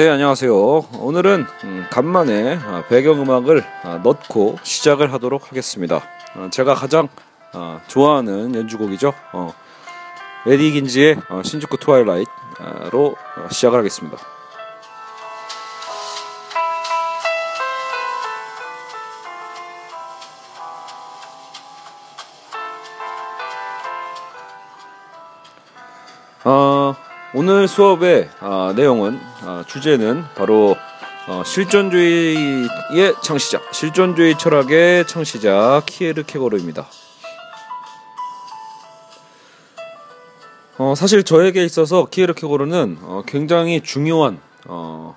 네, 안녕하세요. 오늘은 음, 간만에 아, 배경음악을 아, 넣고 시작을 하도록 하겠습니다. 어, 제가 가장 아, 좋아하는 연주곡이죠. 어, 에디 긴지의 어, 신주쿠 트와일라이트로 어, 시작을 하겠습니다. 어, 오늘 수업의 아, 내용은 아, 주제는 바로 어, 실존주의의 창시자, 실존주의 철학의 창시자 키에르 케고르입니다. 어, 사실 저에게 있어서 키에르 케고르는 어, 굉장히 중요한 어,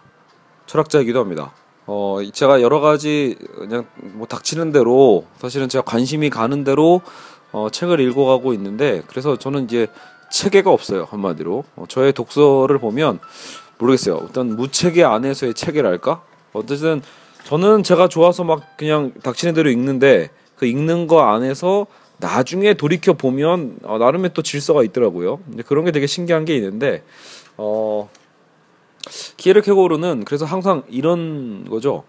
철학자이기도 합니다. 어, 제가 여러 가지 그냥 뭐 닥치는 대로 사실은 제가 관심이 가는 대로 어, 책을 읽어가고 있는데 그래서 저는 이제 체계가 없어요 한마디로 어, 저의 독서를 보면 모르겠어요. 어떤 무체계 안에서의 체계랄까? 어쨌든 저는 제가 좋아서 막 그냥 닥치는 대로 읽는데 그 읽는 거 안에서 나중에 돌이켜 보면 어, 나름의 또 질서가 있더라고요. 근데 그런 게 되게 신기한 게 있는데 어 키에르케고르는 그래서 항상 이런 거죠.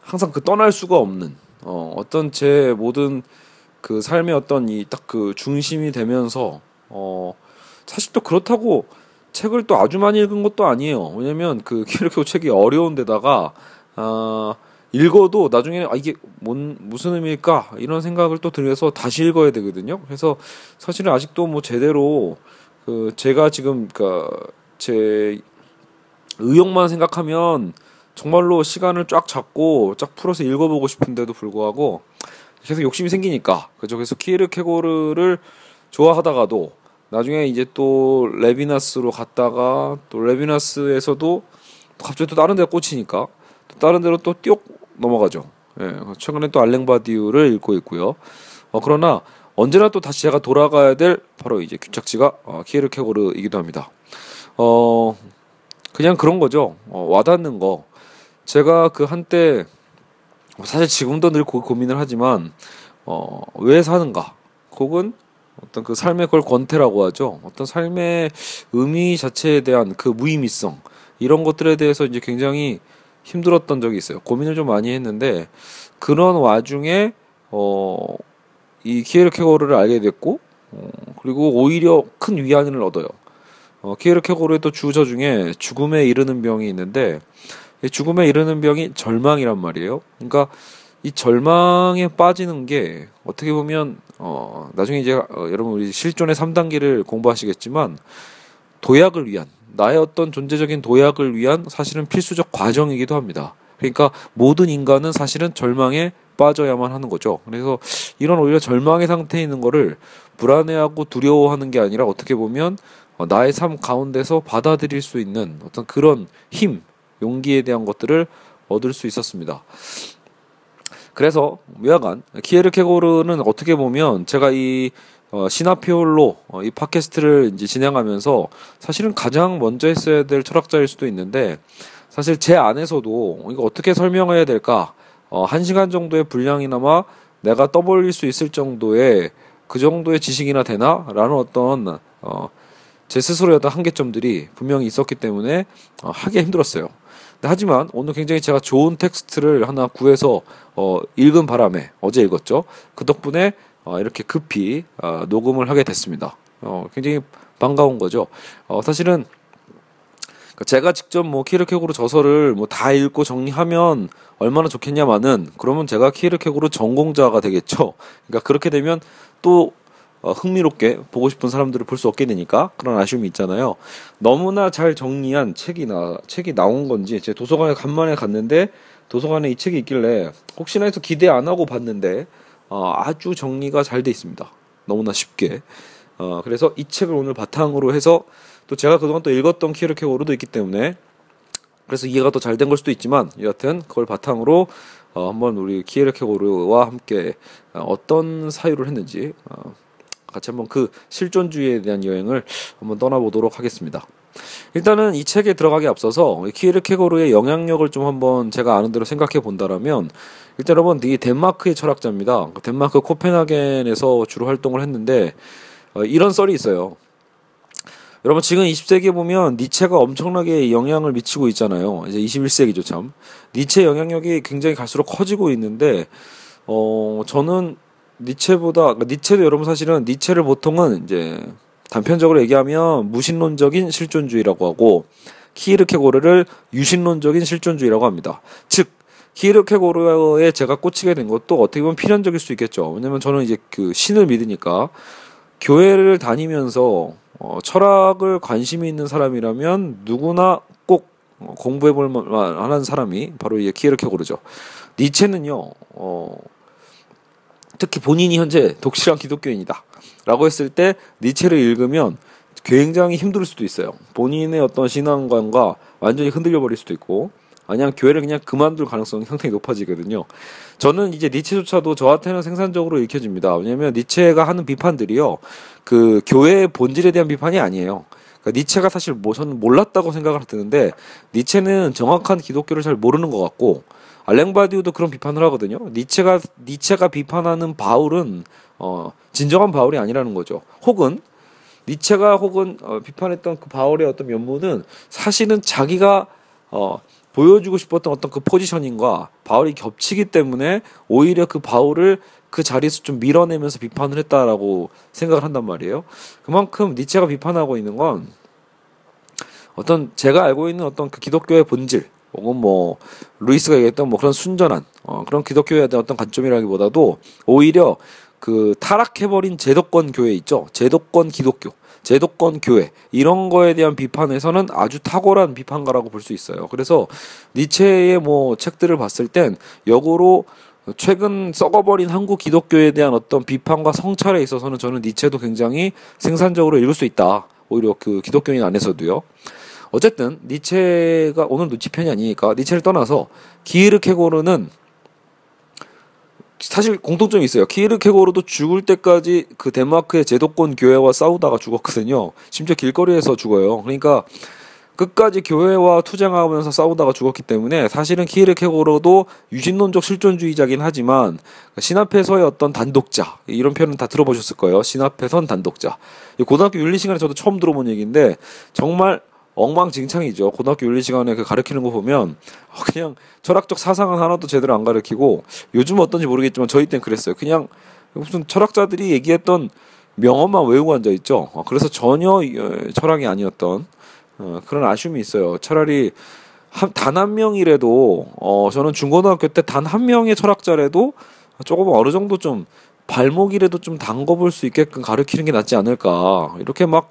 항상 그 떠날 수가 없는 어, 어떤 제 모든 그 삶의 어떤 이 딱 그 중심이 되면서 어 사실 또 그렇다고 책을 또 아주 많이 읽은 것도 아니에요. 왜냐면 그 키르케고 책이 어려운데다가 아 읽어도 나중에는 아 이게 뭔 무슨 의미일까 이런 생각을 또 들여서 다시 읽어야 되거든요. 그래서 사실은 아직도 뭐 제대로 그 제가 지금 그니까제 의욕만 생각하면 정말로 시간을 쫙 잡고 쫙 풀어서 읽어보고 싶은데도 불구하고 계속 욕심이 생기니까 그죠. 그래서 키르케고르를 좋아하다가도 나중에 이제 또 레비나스로 갔다가 또 레비나스에서도 갑자기 또 다른 데 꽂히니까 또 다른 데로 또 띄옥 넘어가죠. 예, 최근에 또 알랭바디우를 읽고 있고요. 어, 그러나 언제나 또 다시 제가 돌아가야 될 바로 이제 규착지가 어, 키에르케고르이기도 합니다. 어, 그냥 그런 거죠. 어, 와닿는 거. 제가 그 한때 사실 지금도 늘 고민을 하지만 어, 왜 사는가? 혹은 어떤 그 삶의 걸 권태라고 하죠. 어떤 삶의 의미 자체에 대한 그 무의미성 이런 것들에 대해서 이제 굉장히 힘들었던 적이 있어요. 고민을 좀 많이 했는데 그런 와중에 어 이 키에르케고르를 알게 됐고 어, 그리고 오히려 큰 위안을 얻어요. 어, 키에르케고르의 또 주저 중에 죽음에 이르는 병이 있는데 이 죽음에 이르는 병이 절망이란 말이에요. 그러니까 이 절망에 빠지는 게 어떻게 보면 어 나중에 이제 어, 여러분 우리 실존의 3단계를 공부하시겠지만 도약을 위한 나의 어떤 존재적인 도약을 위한 사실은 필수적 과정이기도 합니다. 그러니까 모든 인간은 사실은 절망에 빠져야만 하는 거죠. 그래서 이런 오히려 절망의 상태에 있는 거를 불안해하고 두려워하는 게 아니라 어떻게 보면 어, 나의 삶 가운데서 받아들일 수 있는 어떤 그런 힘, 용기에 대한 것들을 얻을 수 있었습니다. 그래서 묘약간 키에르케고르는 어떻게 보면 제가 이 어, 시나피올로 어, 이 팟캐스트를 이제 진행하면서 사실은 가장 먼저 했어야 될 철학자일 수도 있는데 사실 제 안에서도 이거 어떻게 설명해야 될까 어, 한 시간 정도의 분량이나마 내가 떠벌릴 수 있을 정도의 그 정도의 지식이나 되나라는 어떤 어, 제 스스로의 어떤 한계점들이 분명히 있었기 때문에 어, 하기 힘들었어요. 하지만 오늘 굉장히 제가 좋은 텍스트를 하나 구해서 어, 읽은 바람에 어제 읽었죠. 그 덕분에 어, 이렇게 급히 어, 녹음을 하게 됐습니다. 어, 굉장히 반가운 거죠. 어, 사실은 제가 직접 뭐 키르케고르 저서를 뭐 다 읽고 정리하면 얼마나 좋겠냐마는 그러면 제가 키르케고르 전공자가 되겠죠. 그러니까 그렇게 되면 또 어, 흥미롭게 보고 싶은 사람들을 볼 수 없게 되니까 그런 아쉬움이 있잖아요. 너무나 잘 정리한 책이 나 책이 나온 건지 제 도서관에 간만에 갔는데 도서관에 이 책이 있길래 혹시나 해서 기대 안 하고 봤는데 어, 아주 정리가 잘 돼 있습니다. 너무나 쉽게. 어, 그래서 이 책을 오늘 바탕으로 해서 또 제가 그동안 또 읽었던 키르케고르도 있기 때문에 그래서 이해가 더 잘 된 걸 수도 있지만 여하튼 그걸 바탕으로 어, 한번 우리 키에르케고르와 함께 어, 어떤 사유를 했는지 어, 같이 한번 그 실존주의에 대한 여행을 한번 떠나보도록 하겠습니다. 일단은 이 책에 들어가기 앞서서 키에르케고르의 영향력을 좀 한번 제가 아는 대로 생각해 본다라면 일단 여러분 이 덴마크의 철학자입니다. 덴마크 코펜하겐에서 주로 활동을 했는데 어, 이런 썰이 있어요. 여러분 지금 20세기에 보면 니체가 엄청나게 영향을 미치고 있잖아요. 이제 21세기죠 참. 니체 영향력이 굉장히 갈수록 커지고 있는데 어 저는 니체보다 그러니까 니체도 여러분 사실은 니체를 보통은 이제 단편적으로 얘기하면 무신론적인 실존주의라고 하고 키르케고르를 유신론적인 실존주의라고 합니다. 즉 키르케고르에 제가 꽂히게 된 것도 어떻게 보면 필연적일 수 있겠죠. 왜냐면 저는 이제 그 신을 믿으니까 교회를 다니면서 어, 철학을 관심이 있는 사람이라면 누구나 꼭 공부해 볼 만한 사람이 바로 이제 키르케고르죠. 니체는요. 어, 특히 본인이 현재 독실한 기독교인이다. 라고 했을 때 니체를 읽으면 굉장히 힘들 수도 있어요. 본인의 어떤 신앙관과 완전히 흔들려 버릴 수도 있고 아니면 교회를 그냥 그만둘 가능성이 상당히 높아지거든요. 저는 이제 니체조차도 저한테는 생산적으로 읽혀집니다. 왜냐하면 니체가 하는 비판들이요, 그 교회의 본질에 대한 비판이 아니에요. 그러니까 니체가 사실 뭐 저는 몰랐다고 생각을 드는데 니체는 정확한 기독교를 잘 모르는 것 같고 알랭 바디우도 그런 비판을 하거든요. 니체가 니체가 비판하는 바울은 어 진정한 바울이 아니라는 거죠. 혹은 니체가 혹은 어, 비판했던 그 바울의 어떤 면모는 사실은 자기가 어 보여주고 싶었던 어떤 그 포지셔닝과 바울이 겹치기 때문에 오히려 그 바울을 그 자리에서 좀 밀어내면서 비판을 했다라고 생각을 한단 말이에요. 그만큼 니체가 비판하고 있는 건 어떤 제가 알고 있는 어떤 그 기독교의 본질 혹은 뭐 루이스가 얘기했던 뭐 그런 순전한 어, 그런 기독교에 대한 어떤 관점이라기보다도 오히려 그 타락해버린 제도권 교회 있죠. 제도권 기독교. 제도권 교회 이런 거에 대한 비판에서는 아주 탁월한 비판가라고 볼 수 있어요. 그래서 니체의 뭐 책들을 봤을 땐 역으로 최근 썩어버린 한국 기독교에 대한 어떤 비판과 성찰에 있어서는 저는 니체도 굉장히 생산적으로 읽을 수 있다. 오히려 그 기독교인 안에서도요. 어쨌든 니체가 오늘 누치 편이 아니니까 니체를 떠나서 기르케고르는 사실 공통점이 있어요. 키르케고르도 죽을 때까지 그 덴마크의 제도권 교회와 싸우다가 죽었거든요. 심지어 길거리에서 죽어요. 그러니까 끝까지 교회와 투쟁하면서 싸우다가 죽었기 때문에 사실은 키르케고르도 유신론적 실존주의자긴 하지만 신 앞에서의 어떤 단독자 이런 표현은 다 들어보셨을 거예요. 신 앞에선 단독자. 고등학교 윤리 시간에 저도 처음 들어본 얘기인데 정말 엉망진창이죠. 고등학교 윤리 시간에 그 가르치는 거 보면 그냥 철학적 사상은 하나도 제대로 안 가르치고 요즘 어떤지 모르겠지만 저희 땐 그랬어요. 그냥 무슨 철학자들이 얘기했던 명언만 외우고 앉아 있죠. 어, 그래서 전혀 어, 철학이 아니었던 어, 그런 아쉬움이 있어요. 차라리 단 한 명이라도 어 저는 중고등학교 때 단 한 명의 철학자라도 조금 어느 정도 좀 발목이라도 좀 담궈볼 수 있게끔 가르치는 게 낫지 않을까 이렇게 막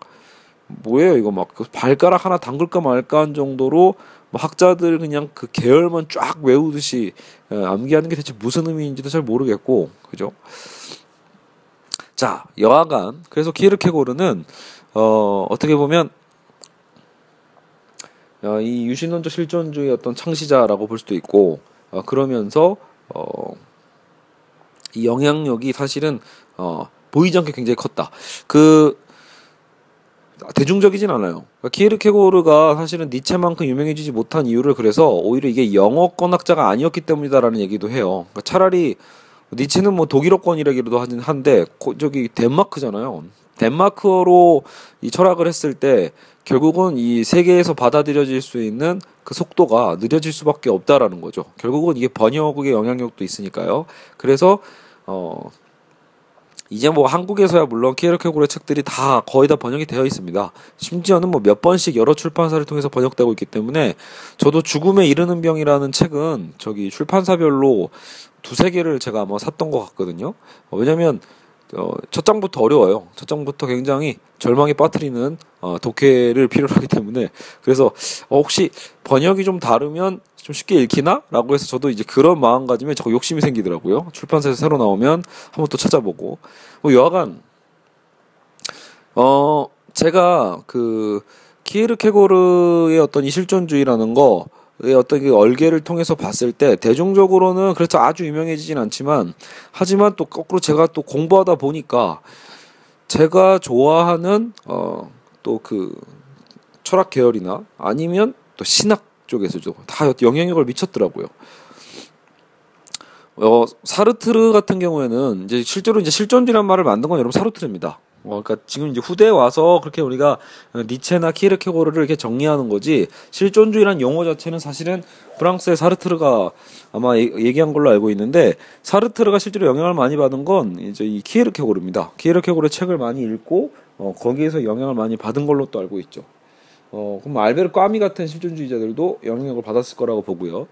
뭐예요 이거 막그 발가락 하나 담글까 말까 한 정도로 뭐 학자들 그냥 그 계열만 쫙 외우듯이 예, 암기하는 게 대체 무슨 의미인지도 잘 모르겠고 그죠? 자 여하간 그래서 키르케고르는 어 어떻게 보면 어, 이 유신론적 실존주의 어떤 창시자라고 볼 수도 있고 어, 그러면서 어, 이 영향력이 사실은 어, 보이지 않게 굉장히 컸다. 그 대중적이진 않아요. 그러니까 키에르케고르가 사실은 니체만큼 유명해지지 못한 이유를 그래서 오히려 이게 영어권 학자가 아니었기 때문이다라는 얘기도 해요. 그러니까 차라리 니체는 뭐 독일어권이라기도 하긴 한데 저기 덴마크잖아요. 덴마크어로 이 철학을 했을 때 결국은 이 세계에서 받아들여질 수 있는 그 속도가 느려질 수밖에 없다라는 거죠. 결국은 이게 번역의 영향력도 있으니까요. 그래서 어 이제 뭐 한국에서야 물론 키에르케고르의 책들이 다 거의 다 번역이 되어 있습니다. 심지어는 뭐 몇 번씩 여러 출판사를 통해서 번역되고 있기 때문에 저도 죽음에 이르는 병이라는 책은 저기 출판사별로 두세 개를 제가 아마 샀던 것 같거든요. 어, 왜냐면 어, 첫 장부터 어려워요. 첫 장부터 굉장히 절망에 빠뜨리는 어, 독해를 필요로 하기 때문에 그래서 어, 혹시 번역이 좀 다르면 좀 쉽게 읽히나? 라고 해서 저도 이제 그런 마음가짐에 자꾸 욕심이 생기더라고요. 출판사에서 새로 나오면 한번 또 찾아보고. 뭐 여하간, 어, 제가 그, 키에르케고르의 어떤 이 실존주의라는 거, 의 어떤 그 얼개를 통해서 봤을 때 대중적으로는 그래서 아주 유명해지진 않지만 하지만 또 거꾸로 제가 또 공부하다 보니까 제가 좋아하는 어 또 그 철학 계열이나 아니면 또 신학 쪽에서도 다 영향력을 미쳤더라고요. 어, 사르트르 같은 경우에는 이제 실제로 이제 실존주의란 말을 만든 건 여러분 사르트르입니다. 어, 그러니까 지금 이제 후대에 와서 그렇게 우리가 니체나 키르케고르를 이렇게 정리하는 거지 실존주의란 용어 자체는 사실은 프랑스의 사르트르가 아마 얘기한 걸로 알고 있는데 사르트르가 실제로 영향을 많이 받은 건 이제 이 키르케고르입니다. 키르케고르의 책을 많이 읽고 어, 거기에서 영향을 많이 받은 걸로 또 알고 있죠. 어, 그럼 알베르 까미 같은 실존주의자들도 영향을 받았을 거라고 보고요.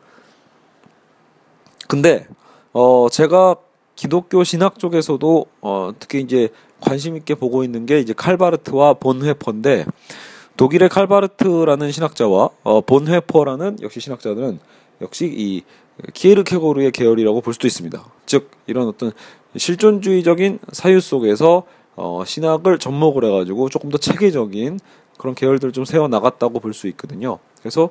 근데 어, 제가 기독교 신학 쪽에서도 어, 특히 이제 관심 있게 보고 있는 게 이제 칼바르트와 본회퍼인데 독일의 칼바르트라는 신학자와 어, 본회퍼라는 역시 신학자들은 역시 이 키에르케고르의 계열이라고 볼 수도 있습니다. 즉 이런 어떤 실존주의적인 사유 속에서 어, 신학을 접목을 해가지고 조금 더 체계적인 그런 계열들을 좀 세워 나갔다고 볼 수 있거든요. 그래서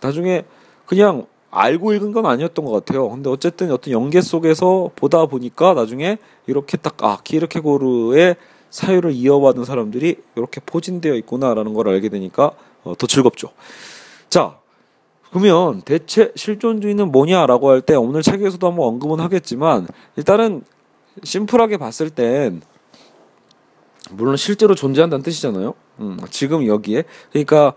나중에 그냥 알고 읽은 건 아니었던 것 같아요. 근데 어쨌든 어떤 연계 속에서 보다 보니까 나중에 이렇게 딱, 아, 키르케고르의 사유를 이어받은 사람들이 이렇게 포진되어 있구나라는 걸 알게 되니까 어, 더 즐겁죠. 자, 그러면 대체 실존주의는 뭐냐라고 할 때 오늘 책에서도 한번 언급은 하겠지만 일단은 심플하게 봤을 땐 물론 실제로 존재한다는 뜻이잖아요. 음, 지금 여기에 그러니까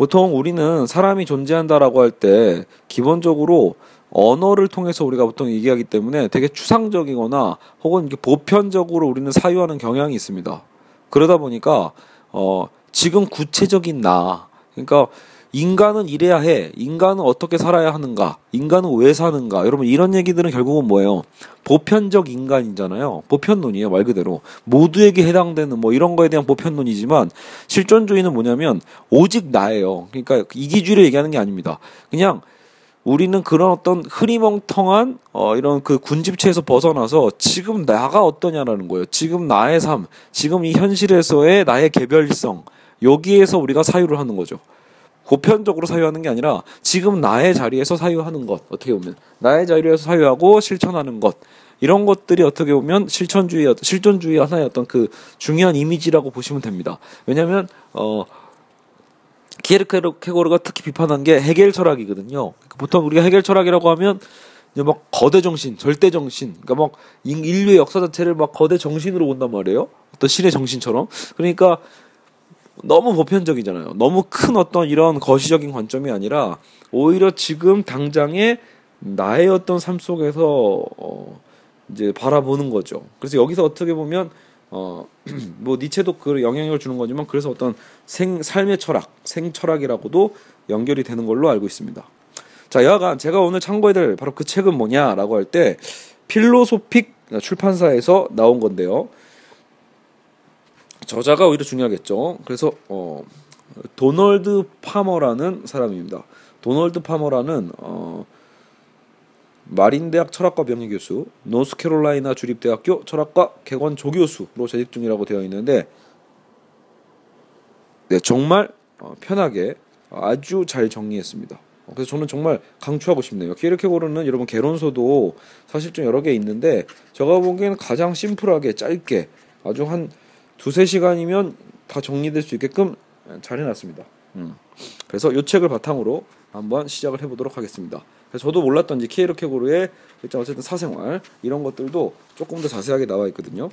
보통 우리는 사람이 존재한다라고 할 때 기본적으로 언어를 통해서 우리가 보통 얘기하기 때문에 되게 추상적이거나 혹은 이렇게 보편적으로 우리는 사유하는 경향이 있습니다. 그러다 보니까 어 지금 구체적인 나 그러니까 인간은 이래야 해. 인간은 어떻게 살아야 하는가? 인간은 왜 사는가? 여러분 이런 얘기들은 결국은 뭐예요? 보편적 인간이잖아요. 보편론이에요 말 그대로 모두에게 해당되는 뭐 이런 거에 대한 보편론이지만 실존주의는 뭐냐면 오직 나예요. 그러니까 이기주의를 얘기하는 게 아닙니다. 그냥 우리는 그런 어떤 흐리멍텅한 어 이런 그 군집체에서 벗어나서 지금 나가 어떠냐라는 거예요. 지금 나의 삶, 지금 이 현실에서의 나의 개별성 여기에서 우리가 사유를 하는 거죠. 보편적으로 사유하는 게 아니라 지금 나의 자리에서 사유하는 것 어떻게 보면 나의 자리에서 사유하고 실천하는 것 이런 것들이 어떻게 보면 실천주의 실존주의 하나의 어떤 그 중요한 이미지라고 보시면 됩니다. 왜냐하면 어 키에르케고르가 특히 비판한 게 해겔 철학이거든요. 보통 우리가 해겔 철학이라고 하면 막 거대 정신, 절대 정신, 그러니까 막 인류의 역사 자체를 막 거대 정신으로 본단 말이에요. 어떤 신의 정신처럼. 그러니까 너무 보편적이잖아요. 너무 큰 어떤 이런 거시적인 관점이 아니라 오히려 지금 당장에 나의 어떤 삶 속에서 어 이제 바라보는 거죠. 그래서 여기서 어떻게 보면 어 뭐 니체도 그 영향을 주는 거지만 그래서 어떤 생 삶의 철학, 생 철학이라고도 연결이 되는 걸로 알고 있습니다. 자, 여하간 제가 오늘 참고해야 될 바로 그 책은 뭐냐라고 할 때 필로소픽 출판사에서 나온 건데요. 저자가 오히려 중요하겠죠. 그래서 어, 도널드 파머라는 사람입니다. 도널드 파머라는 어, 마린대학 철학과 명예 교수, 노스캐롤라이나 주립대학교 철학과 개관 조교수로 재직 중이라고 되어 있는데, 네 정말 어, 편하게 아주 잘 정리했습니다. 그래서 저는 정말 강추하고 싶네요. 키르케고르는 여러분 개론서도 사실 좀 여러 개 있는데 제가 보기에는 가장 심플하게 짧게 아주 한 두세 시간이면 다 정리될 수 있게끔 잘 해놨습니다. 음. 그래서 이 책을 바탕으로 한번 시작을 해보도록 하겠습니다. 그래서 저도 몰랐던 키에르 케고르의 어쨌든 사생활 이런 것들도 조금 더 자세하게 나와 있거든요.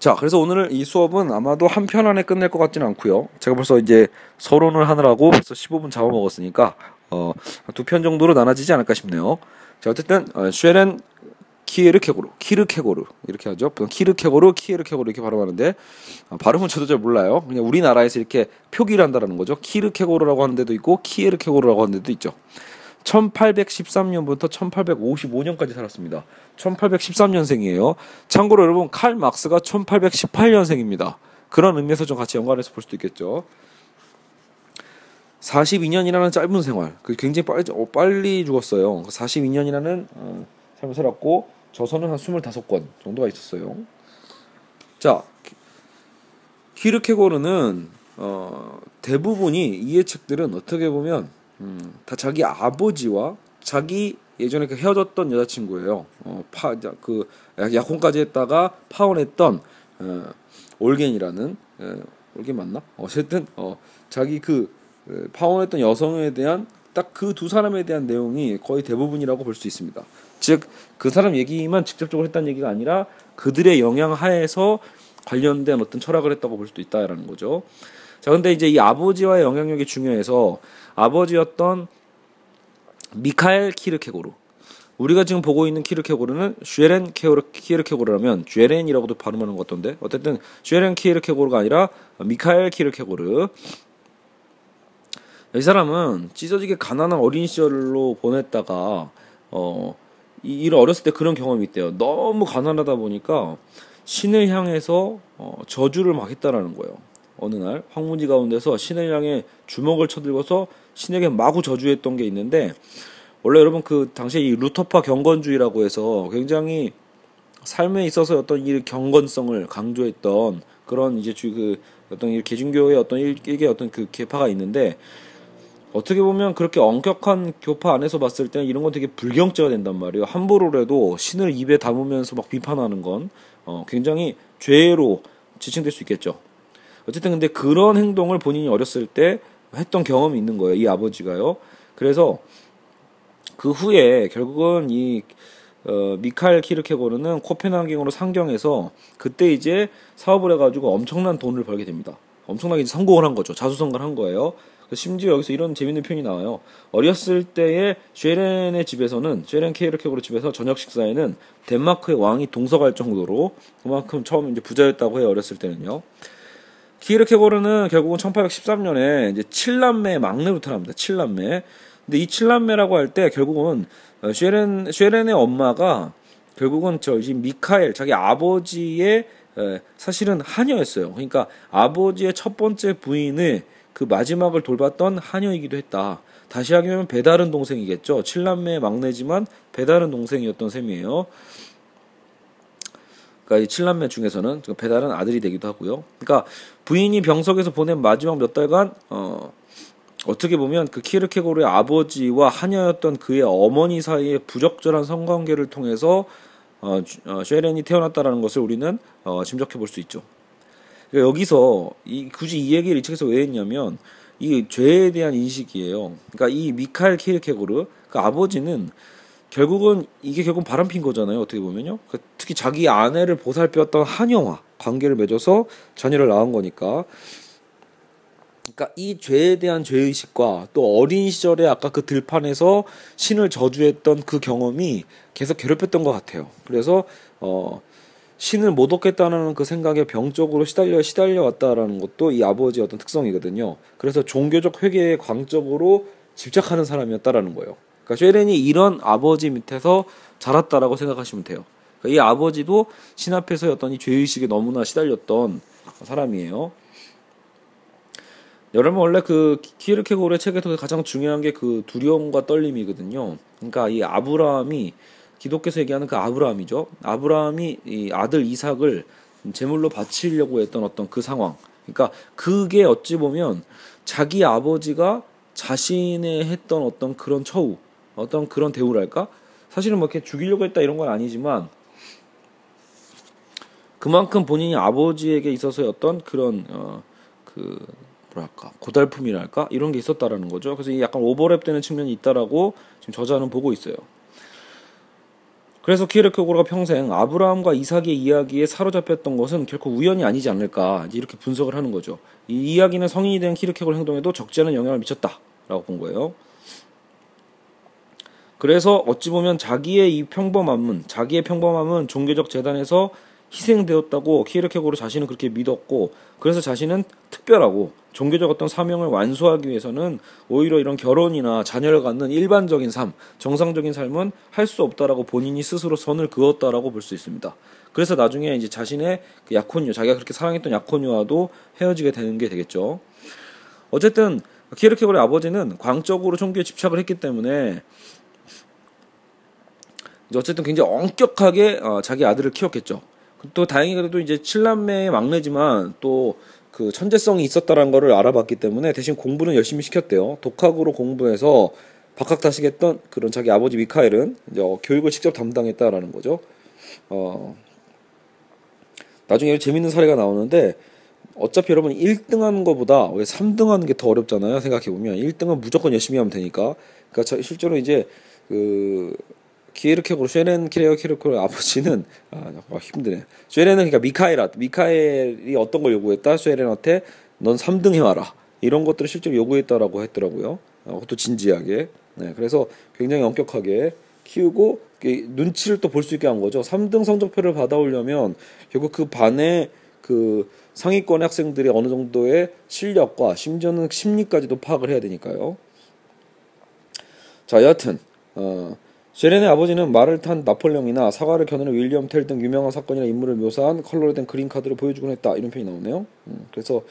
자, 그래서 오늘 이 수업은 아마도 한 편 안에 끝낼 것 같지는 않고요. 제가 벌써 이제 서론을 하느라고 벌써 15분 잡아먹었으니까 어, 두 편 정도로 나눠지지 않을까 싶네요. 자, 어쨌든 어, 쉐렌 키르케고르, 키르케고르 이렇게 하죠. 키르케고르, 키르케고르 이렇게 발음하는데 아, 발음은 저도 잘 몰라요. 그냥 우리나라에서 이렇게 표기를 한다라는 거죠. 키르케고르라고 하는 데도 있고 키르케고르라고 하는 데도 있죠. 1813년부터 1855년까지 살았습니다. 1813년생이에요. 참고로 여러분 칼 막스가 1818년생입니다. 그런 의미에서 좀 같이 연관해서 볼 수도 있겠죠. 42년이라는 짧은 생활. 그 굉장히 빨리, 어, 빨리 죽었어요. 42년이라는 어, 삶을 살았고 저서는 한 25권 정도가 있었어요. 자, 키르케고르는 어, 대부분이 이해 책들은 어떻게 보면 음, 다 자기 아버지와 자기 예전에 그 헤어졌던 여자친구예요. 어, 파, 그 약혼까지 했다가 파혼했던 어, 올겐이라는 어, 올겐 맞나? 어쨌든 어, 자기 그 어, 파혼했던 여성에 대한 딱 그 두 사람에 대한 내용이 거의 대부분이라고 볼 수 있습니다. 즉 그 사람 얘기만 직접적으로 했다는 얘기가 아니라 그들의 영향 하에서 관련된 어떤 철학을 했다고 볼 수도 있다라는 거죠. 자, 근데 이제 이 아버지와의 영향력이 중요해서 아버지였던 미카엘 키르케고르. 우리가 지금 보고 있는 키르케고르는 쉐렌 키르케고르라면 쉐렌이라고도 발음하는 것 같던데 어쨌든 쉐렌 키르케고르가 아니라 미카엘 키르케고르 이 사람은 찢어지게 가난한 어린 시절을 보냈다가 어 이런 어렸을 때 그런 경험이 있대요. 너무 가난하다 보니까 신을 향해서 어, 저주를 막 했다라는 거예요. 어느 날 황무지 가운데서 신을 향해 주먹을 쳐들고서 신에게 마구 저주했던 게 있는데 원래 여러분 그 당시에 이 루터파 경건주의라고 해서 굉장히 삶에 있어서 어떤 이 경건성을 강조했던 그런 이제 그 어떤 이 개신교의 어떤 일개 어떤 그 계파가 있는데 어떻게 보면 그렇게 엄격한 교파 안에서 봤을 때는 이런 건 되게 불경죄가 된단 말이에요. 함부로라도 신을 입에 담으면서 막 비판하는 건 어, 굉장히 죄로 지칭될 수 있겠죠. 어쨌든 근데 그런 행동을 본인이 어렸을 때 했던 경험이 있는 거예요. 이 아버지가요. 그래서 그 후에 결국은 이 어, 미카엘 키르케고르는 코펜하겐으로 상경해서 그때 이제 사업을 해가지고 엄청난 돈을 벌게 됩니다. 엄청나게 성공을 한 거죠. 자수성가를 한 거예요. 심지어 여기서 이런 재밌는 표현이 나와요. 어렸을 때에 쉐렌의 집에서는 쉐렌 케이르케고르 집에서 저녁 식사에는 덴마크의 왕이 동서갈 정도로 그만큼 처음 이제 부자였다고 해요. 어렸을 때는요. 키르케고르는 결국은 1813년에 이제 칠남매 막내로 태어납니다. 칠남매. 근데 이 칠남매라고 할 때 결국은 어, 쉐렌 쉐렌의 엄마가 결국은 저 미카엘 자기 아버지의 사실은 하녀였어요. 그러니까 아버지의 첫 번째 부인의 그 마지막을 돌봤던 하녀이기도 했다. 다시 하면 배다른 동생이겠죠. 칠남매 막내지만 배다른 동생이었던 셈이에요. 그러니까 이 칠남매 중에서는 배다른 아들이 되기도 하고요. 그러니까 부인이 병석에서 보낸 마지막 몇 달간 어 어떻게 보면 그 키르케고르의 아버지와 하녀였던 그의 어머니 사이의 부적절한 성관계를 통해서 어, 어 쉐렌이 태어났다라는 것을 우리는 어, 짐작해 볼 수 있죠. 그러니까 여기서 이 굳이 이 얘기를 이 책에서 왜 했냐면 이 죄에 대한 인식이에요. 그러니까 이 미카엘 키르케고르 그 아버지는 결국은 이게 결국 바람핀 거잖아요. 어떻게 보면요. 그 특히 자기 아내를 보살폈던 한영화 관계를 맺어서 자녀를 낳은 거니까. 그러니까 이 죄에 대한 죄의식과 또 어린 시절에 아까 그 들판에서 신을 저주했던 그 경험이 계속 괴롭혔던 것 같아요. 그래서 어 신을 못 얻겠다는 그 생각에 병적으로 시달려 시달려 왔다라는 것도 이 아버지의 어떤 특성이거든요. 그래서 종교적 회개에 광적으로 집착하는 사람이었다라는 거예요. 그러니까 쉐렌이 이런 아버지 밑에서 자랐다라고 생각하시면 돼요. 그러니까 이 아버지도 신 앞에서 어떤 이 죄의식에 너무나 시달렸던 사람이에요. 여러분 원래 그 키르케고르의 책에서 가장 중요한 게 그 두려움과 떨림이거든요. 그러니까 이 아브라함이 기독교에서 얘기하는 그 아브라함이죠. 아브라함이 이 아들 이삭을 제물로 바치려고 했던 어떤 그 상황. 그러니까 그게 어찌 보면 자기 아버지가 자신의 했던 어떤 그런 처우, 어떤 그런 대우랄까? 사실은 뭐 이렇게 죽이려고 했다 이런 건 아니지만 그만큼 본인이 아버지에게 있어서의 어떤 그런 어 그 뭐랄까 고달픔이랄까 이런 게 있었다라는 거죠. 그래서 약간 오버랩되는 측면이 있다라고 지금 저자는 보고 있어요. 그래서 키르케고르가 평생 아브라함과 이삭의 이야기에 사로잡혔던 것은 결코 우연이 아니지 않을까 이렇게 분석을 하는 거죠. 이 이야기는 성인이 된 키르케고르 행동에도 적지 않은 영향을 미쳤다라고 본 거예요. 그래서 어찌 보면 자기의 이 평범함은 자기의 평범함은 종교적 재단에서 희생되었다고 키르케고르 자신은 그렇게 믿었고 그래서 자신은 특별하고 종교적 어떤 사명을 완수하기 위해서는 오히려 이런 결혼이나 자녀를 갖는 일반적인 삶, 정상적인 삶은 할 수 없다라고 본인이 스스로 선을 그었다라고 볼 수 있습니다. 그래서 나중에 이제 자신의 그 약혼녀, 자기가 그렇게 사랑했던 약혼녀와도 헤어지게 되는 게 되겠죠. 어쨌든 키르케고르의 아버지는 광적으로 종교에 집착을 했기 때문에 어쨌든 굉장히 엄격하게 어, 자기 아들을 키웠겠죠. 또 다행히 그래도 이제 칠남매의 막내지만 또 그 천재성이 있었다라는 거를 알아봤기 때문에 대신 공부는 열심히 시켰대요. 독학으로 공부해서 박학다식했던 그런 자기 아버지 미카엘은 이제 어, 교육을 직접 담당했다라는 거죠. 어 나중에 재밌는 사례가 나오는데 어차피 여러분 1등 하는 것보다 왜 3등 하는 게 더 어렵잖아요. 생각해 보면 1등은 무조건 열심히 하면 되니까. 그러니까 실제로 이제 그 키에르케고르 쉐렌 키레어 키르코르 아버지는 아, 아 힘드네. 쉐렌은 그러니까 미카엘아 미카엘이 어떤 걸 요구했다? 쉐렌한테 넌 3등 해와라. 이런 것들을 실제로 요구했다라고 했더라고요. 어, 그것도 진지하게. 네, 그래서 굉장히 엄격하게 키우고 눈치를 또 볼 수 있게 한 거죠. 3등 성적표를 받아오려면 결국 그 반에 그 상위권 학생들이 어느 정도의 실력과 심지어는 심리까지도 파악을 해야 되니까요. 자, 여하튼 어, 쉐렌의 아버지는 말을 탄 나폴레옹이나 사과를 겨누는 윌리엄 텔 등 유명한 사건이나 인물을 묘사한 컬러로 된 그린 카드를 보여주곤 했다 이런 표현이 나오네요. 음, 그래서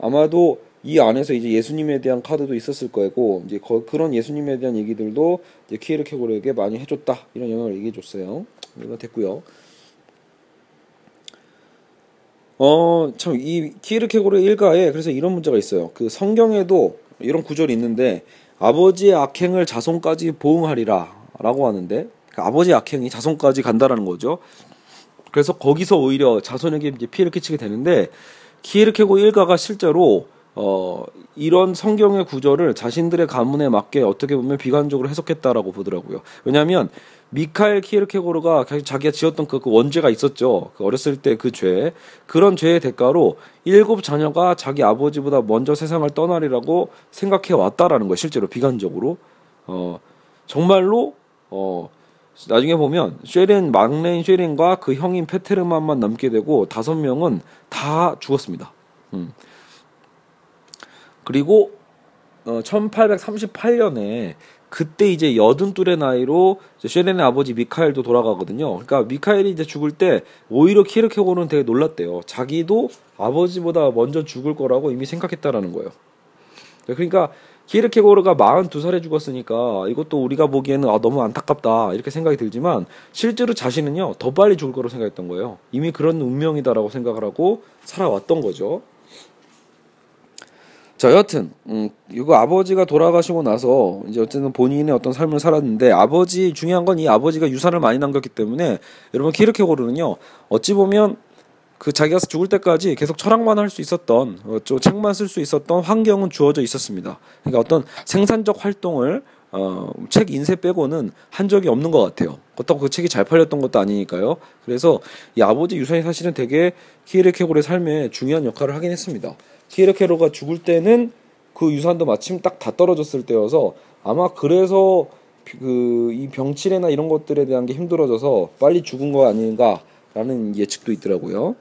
아마도 이 안에서 이제 예수님에 대한 카드도 있었을 거고 이제 거, 그런 예수님에 대한 얘기들도 이제 키에르 케고르에게 많이 해줬다 이런 영향을 얘기해 줬어요. 이거 됐고요. 어, 참, 이 키에르 케고르의 일가에 그래서 이런 문제가 있어요. 그 성경에도 이런 구절이 있는데, 아버지의 악행을 자손까지 보응하리라 라고 하는데, 그 아버지의 악행이 자손까지 간다라는 거죠. 그래서 거기서 오히려 자손에게 이제 피해를 끼치게 되는데, 키에르 케고 일가가 실제로 어, 이런 성경의 구절을 자신들의 가문에 맞게 어떻게 보면 비관적으로 해석했다라고 보더라고요. 왜냐하면 미카엘 키에르케고르가 자기가 지었던 그, 그 원죄가 있었죠. 그 어렸을 때 그 죄. 그런 죄의 대가로 일곱 자녀가 자기 아버지보다 먼저 세상을 떠나리라고 생각해 왔다라는 거예요. 실제로 비관적으로. 어, 정말로, 어, 나중에 보면 쉐렌, 막내인 쉐렌과 그 형인 페테르만만 남게 되고 다섯 명은 다 죽었습니다. 음. 그리고 어, 1838년에 그때 이제 여든 뚫의 나이로 쉐렌의 아버지 미카엘도 돌아가거든요. 그러니까 미카엘이 이제 죽을 때 오히려 키르케고는 되게 놀랐대요. 자기도 아버지보다 먼저 죽을 거라고 이미 생각했다라는 거예요. 그러니까 키르케고르가 42살에 죽었으니까 이것도 우리가 보기에는 아, 너무 안타깝다 이렇게 생각이 들지만 실제로 자신은요 더 빨리 죽을 거라고 생각했던 거예요. 이미 그런 운명이다라고 생각을 하고 살아왔던 거죠. 자, 여하튼, 음, 이거 아버지가 돌아가시고 나서, 이제 어쨌든 본인의 어떤 삶을 살았는데, 아버지, 중요한 건 이 아버지가 유산을 많이 남겼기 때문에, 여러분, 키르케고르는요, 어찌 보면, 그 자기가 죽을 때까지 계속 철학만 할 수 있었던, 어, 좀 책만 쓸 수 있었던 환경은 주어져 있었습니다. 그러니까 어떤 생산적 활동을, 어, 책 인쇄 빼고는 한 적이 없는 것 같아요. 그렇다고 그 책이 잘 팔렸던 것도 아니니까요. 그래서 이 아버지 유산이 사실은 되게 키르케고르의 삶에 중요한 역할을 하긴 했습니다. 키르케로가 죽을 때는 그 유산도 마침 딱 다 떨어졌을 때여서 아마 그래서 그 이 병치레나 이런 것들에 대한 게 힘들어져서 빨리 죽은 거 아닌가 라는 예측도 있더라고요.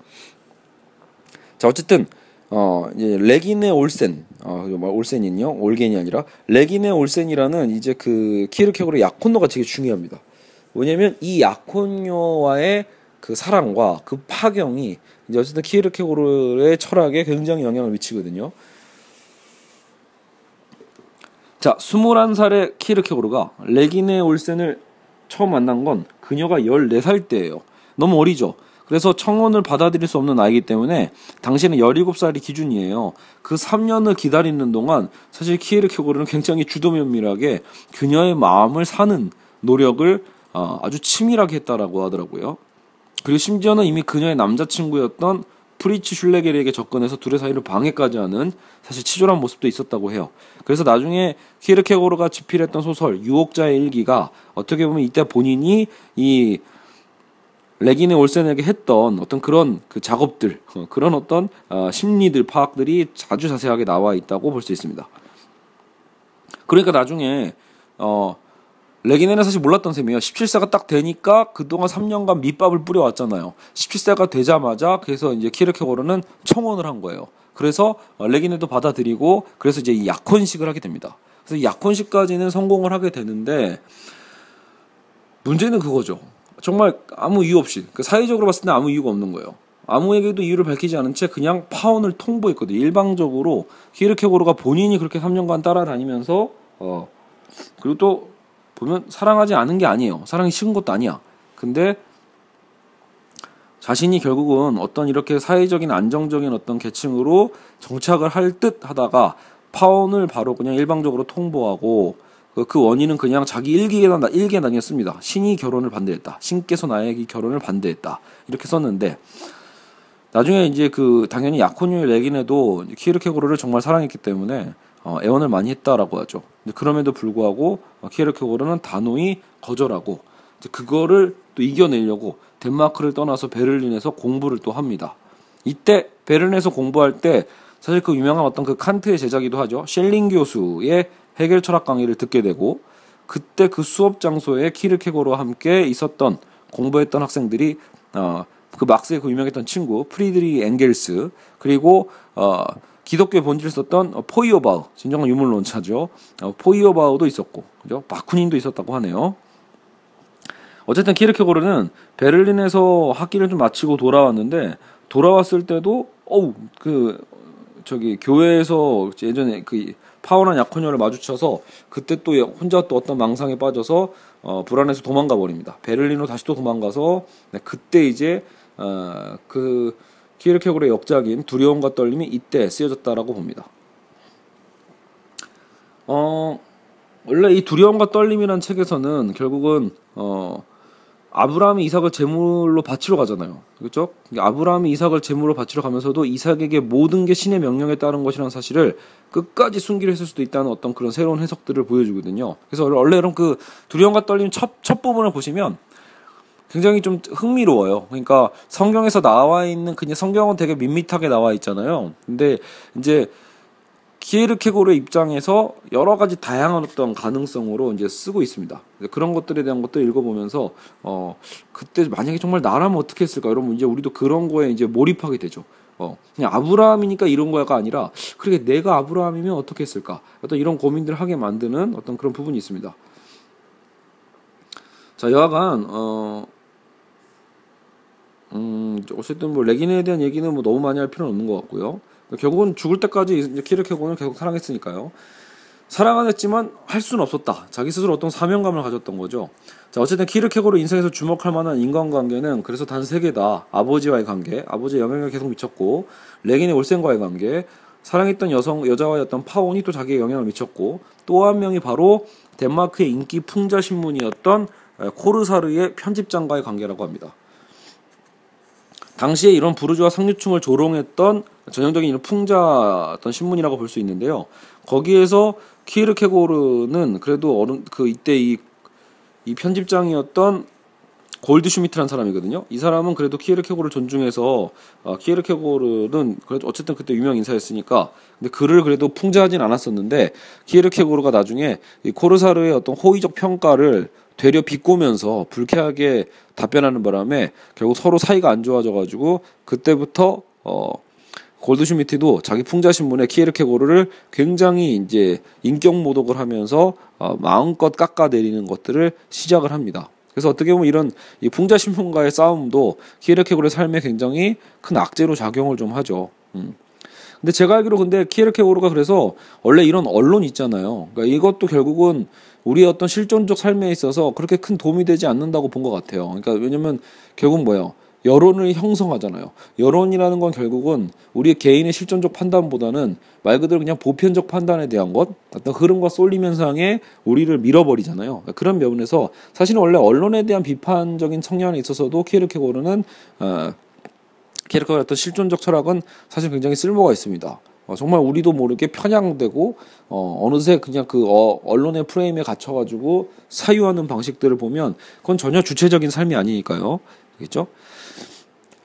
자 어쨌든 어 이제 레기네 올센 어 올센이요 올겐이 아니라 레기네 올센이라는 이제 그 키르케고르 약혼녀가 되게 중요합니다. 왜냐면 이 약혼녀와의 그 사랑과 그 파경이 이제 어쨌든 키르케고르의 철학에 굉장히 영향을 미치거든요. 자, 21살의 키르케고르가 레기네 올센을 처음 만난 건 그녀가 14살 때예요. 너무 어리죠. 그래서 청혼을 받아들일 수 없는 나이기 때문에 당시에는 17살이 기준이에요. 그 3년을 기다리는 동안 사실 키에르케고르는 굉장히 주도면밀하게 그녀의 마음을 사는 노력을 어, 아주 치밀하게 했다라고 하더라고요. 그리고 심지어는 이미 그녀의 남자친구였던 프리치 슐레게르에게 접근해서 둘의 사이를 방해까지 하는 사실 치졸한 모습도 있었다고 해요. 그래서 나중에 키르케고르가 집필했던 소설 유혹자의 일기가 어떻게 보면 이때 본인이 이 레기네 올센에게 했던 어떤 그런 그 작업들 어, 그런 어떤 어, 심리들 파악들이 아주 자세하게 나와 있다고 볼 수 있습니다. 그러니까 나중에 어 레기네는 사실 몰랐던 셈이에요. 17세가 딱 되니까 그동안 3년간 밑밥을 뿌려왔잖아요. 17세가 되자마자 그래서 이제 키르케고르는 청혼을 한 거예요. 그래서 어, 레기네도 받아들이고 그래서 이제 약혼식을 하게 됩니다. 그래서 약혼식까지는 성공을 하게 되는데 문제는 그거죠. 정말 아무 이유 없이 그 사회적으로 봤을 때 아무 이유가 없는 거예요. 아무에게도 이유를 밝히지 않은 채 그냥 파혼을 통보했거든요. 일방적으로 키르케고르가 본인이 그렇게 3년간 따라다니면서 어 그리고 또 보면 사랑하지 않은 게 아니에요. 사랑이 식은 것도 아니야. 근데 자신이 결국은 어떤 이렇게 사회적인 안정적인 어떤 계층으로 정착을 할 듯 하다가 파혼을 바로 그냥 일방적으로 통보하고 그, 그 원인은 그냥 자기 일기에다 일기에 다녔습니다. 신이 결혼을 반대했다. 신께서 나에게 결혼을 반대했다. 이렇게 썼는데 나중에 이제 그 당연히 약혼녀의 레긴에도 키르케고르를 정말 사랑했기 때문에 어, 애원을 많이 했다라고 하죠. 그럼에도 불구하고 어, 키에르케고르는 단호히 거절하고 그거를 또 이겨내려고 덴마크를 떠나서 베를린에서 공부를 또 합니다. 이때 베를린에서 공부할 때 사실 그 유명한 어떤 그 칸트의 제자기도 하죠. 셸링 교수의 해결 철학 강의를 듣게 되고 그때 그 수업 장소에 키르케고르와 함께 있었던 공부했던 학생들이 어, 그 막스의 그 유명했던 친구 프리드리 엥겔스 그리고 어, 기독교의 본질을 썼던 어, 포이어바흐 진정한 유물론자죠. 어, 포이어바흐도 있었고 그죠? 바쿠닌도 있었다고 하네요. 어쨌든 키르케고르는 베를린에서 학기를 좀 마치고 돌아왔는데 돌아왔을 때도 어우 그 저기 교회에서 예전에 그 파혼한 약혼녀를 마주쳐서 그때 또 혼자 또 어떤 망상에 빠져서 어, 불안해서 도망가 버립니다. 베를린으로 다시 또 도망가서 네, 그때 이제 어, 그 키르케고르의 역작인 두려움과 떨림이 이때 쓰여졌다라고 봅니다. 어, 원래 이 두려움과 떨림이란 책에서는 결국은 어, 아브라함이 이삭을 제물로 바치러 가잖아요. 그렇죠? 아브라함이 이삭을 제물로 바치러 가면서도 이삭에게 모든 게 신의 명령에 따른 것이라는 사실을 끝까지 숨기려 했을 수도 있다는 어떤 그런 새로운 해석들을 보여주거든요. 그래서 원래 이런 그 두려움과 떨림 첫, 첫 부분을 보시면 굉장히 좀 흥미로워요. 그러니까 성경에서 나와 있는 그냥 성경은 되게 밋밋하게 나와 있잖아요. 근데 이제 키에르케고르의 입장에서 여러 가지 다양한 어떤 가능성으로 이제 쓰고 있습니다. 그런 것들에 대한 것도 읽어보면서 어 그때 만약에 정말 나라면 어떻게 했을까 이러면 이제 우리도 그런 거에 이제 몰입하게 되죠. 어 그냥 아브라함이니까 이런 거가 아니라 그렇게 내가 아브라함이면 어떻게 했을까 어떤 이런 고민들을 하게 만드는 어떤 그런 부분이 있습니다. 자 여하간 어. 음, 어쨌든 뭐 레긴에 대한 얘기는 뭐 너무 많이 할 필요는 없는 것 같고요. 결국은 죽을 때까지 키르케고는 계속 사랑했으니까요. 사랑은 했지만 할 수는 없었다. 자기 스스로 어떤 사명감을 가졌던 거죠. 자, 어쨌든 키르케고르 인생에서 주목할 만한 인간관계는 그래서 단 세 개다. 아버지와의 관계, 아버지의 영향을 계속 미쳤고, 레기네 올센과의 관계, 사랑했던 여성 여자와의 어떤 파혼이 또 자기의 영향을 미쳤고, 또 한 명이 바로 덴마크의 인기 풍자 신문이었던 코르사르의 편집장과의 관계라고 합니다. 당시에 이런 부르주아 상류층을 조롱했던 전형적인 이런 풍자 어떤 신문이라고 볼 수 있는데요. 거기에서 키르케고르는 그래도 어른 그 이때 이, 이 편집장이었던 골드 슈미트라는 사람이거든요. 이 사람은 그래도 키르케고르를 존중해서 어, 키르케고르는 그래도 어쨌든 그때 유명 인사였으니까 근데 그를 그래도 풍자하진 않았었는데 키르케고르가 나중에 이 코르사르의 어떤 호의적 평가를 되려 비꼬면서 불쾌하게 답변하는 바람에 결국 서로 사이가 안 좋아져가지고 그때부터 어 골드슈미트도 자기 풍자 신문에 키에르케고르를 굉장히 이제 인격 모독을 하면서 어, 마음껏 깎아내리는 것들을 시작을 합니다. 그래서 어떻게 보면 이런 이 풍자 신문과의 싸움도 키에르케고르의 삶에 굉장히 큰 악재로 작용을 좀 하죠. 음. 근데 제가 알기로 근데 키에르케고르가 그래서 원래 이런 언론 있잖아요. 그러니까 이것도 결국은 우리의 어떤 실존적 삶에 있어서 그렇게 큰 도움이 되지 않는다고 본 것 같아요. 그러니까 왜냐면 결국 뭐예요? 여론을 형성하잖아요. 여론이라는 건 결국은 우리 개인의 실존적 판단보다는 말 그대로 그냥 보편적 판단에 대한 것, 어떤 흐름과 쏠림 현상에 우리를 밀어버리잖아요. 그러니까 그런 면에서 사실은 원래 언론에 대한 비판적인 성향에 있어서도 키르케고르는 어, 키르케고르 어떤 실존적 철학은 사실 굉장히 쓸모가 있습니다. 어, 정말 우리도 모르게 편향되고 어, 어느새 그냥 그 어, 언론의 프레임에 갇혀가지고 사유하는 방식들을 보면 그건 전혀 주체적인 삶이 아니니까요. 그렇죠?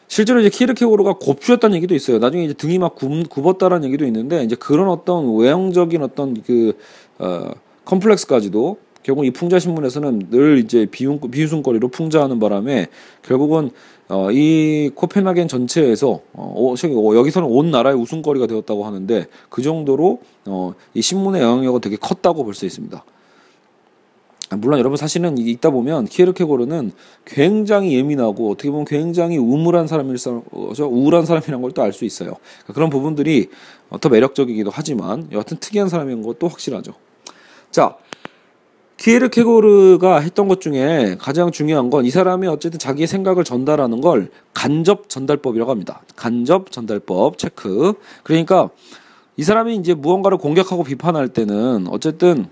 실제로 이제 키르케고르가 곱추였다는 얘기도 있어요. 나중에 이제 등이 막 굽, 굽었다라는 얘기도 있는데 이제 그런 어떤 외형적인 어떤 그 어, 컴플렉스까지도 결국 이 풍자 신문에서는 늘 이제 비웃, 비웃음거리로 풍자하는 바람에 결국은 어, 이 코펜하겐 전체에서 어, 어, 여기서는 온 나라의 웃음거리가 되었다고 하는데 그 정도로 어, 이 신문의 영향력은 되게 컸다고 볼 수 있습니다. 물론 여러분 사실은 읽다 보면 키에르케고르는 굉장히 예민하고 어떻게 보면 굉장히 우물한 사람일 수, 우울한 사람이라는 걸또 알 수 있어요. 그러니까 그런 부분들이 더 매력적이기도 하지만 여하튼 특이한 사람인 것도 확실하죠. 자, 키에르 케고르가 했던 것 중에 가장 중요한 건 이 사람이 어쨌든 자기의 생각을 전달하는 걸 간접 전달법이라고 합니다. 간접 전달법 체크. 그러니까 이 사람이 이제 무언가를 공격하고 비판할 때는 어쨌든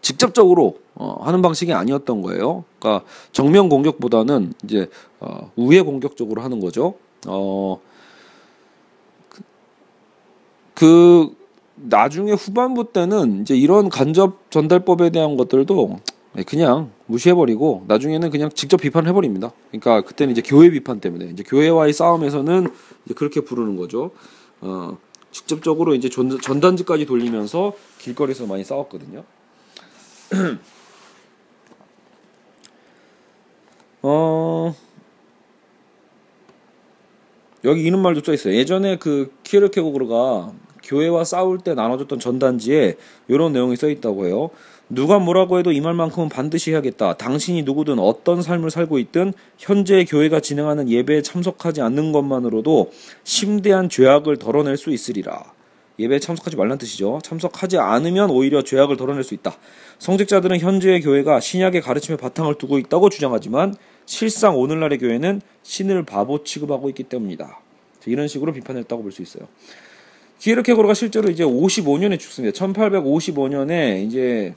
직접적으로 어, 하는 방식이 아니었던 거예요. 그러니까 정면 공격보다는 이제 어, 우회 공격적으로 하는 거죠. 어, 그, 그 나중에 후반부 때는 이제 이런 간접 전달법에 대한 것들도 네, 그냥 무시해버리고 나중에는 그냥 직접 비판해버립니다. 그러니까 그때는 이제 교회 비판 때문에 이제 교회와의 싸움에서는 이제 그렇게 부르는 거죠. 어, 직접적으로 이제 전, 전단지까지 돌리면서 길거리에서 많이 싸웠거든요. 어 여기 이런 말도 써 있어요. 예전에 그 키르케고르가 교회와 싸울 때 나눠줬던 전단지에 이런 내용이 써 있다고 해요. 누가 뭐라고 해도 이 말만큼은 반드시 해야겠다. 당신이 누구든 어떤 삶을 살고 있든 현재 교회가 진행하는 예배에 참석하지 않는 것만으로도 심대한 죄악을 덜어낼 수 있으리라. 예배에 참석하지 말란 뜻이죠. 참석하지 않으면 오히려 죄악을 덜어낼 수 있다. 성직자들은 현재의 교회가 신약의 가르침에 바탕을 두고 있다고 주장하지만 실상 오늘날의 교회는 신을 바보 취급하고 있기 때문이다. 이런 식으로 비판했다고 볼 수 있어요. 기에르케고르가 실제로 이제 55년에 죽습니다. 1855년에 이제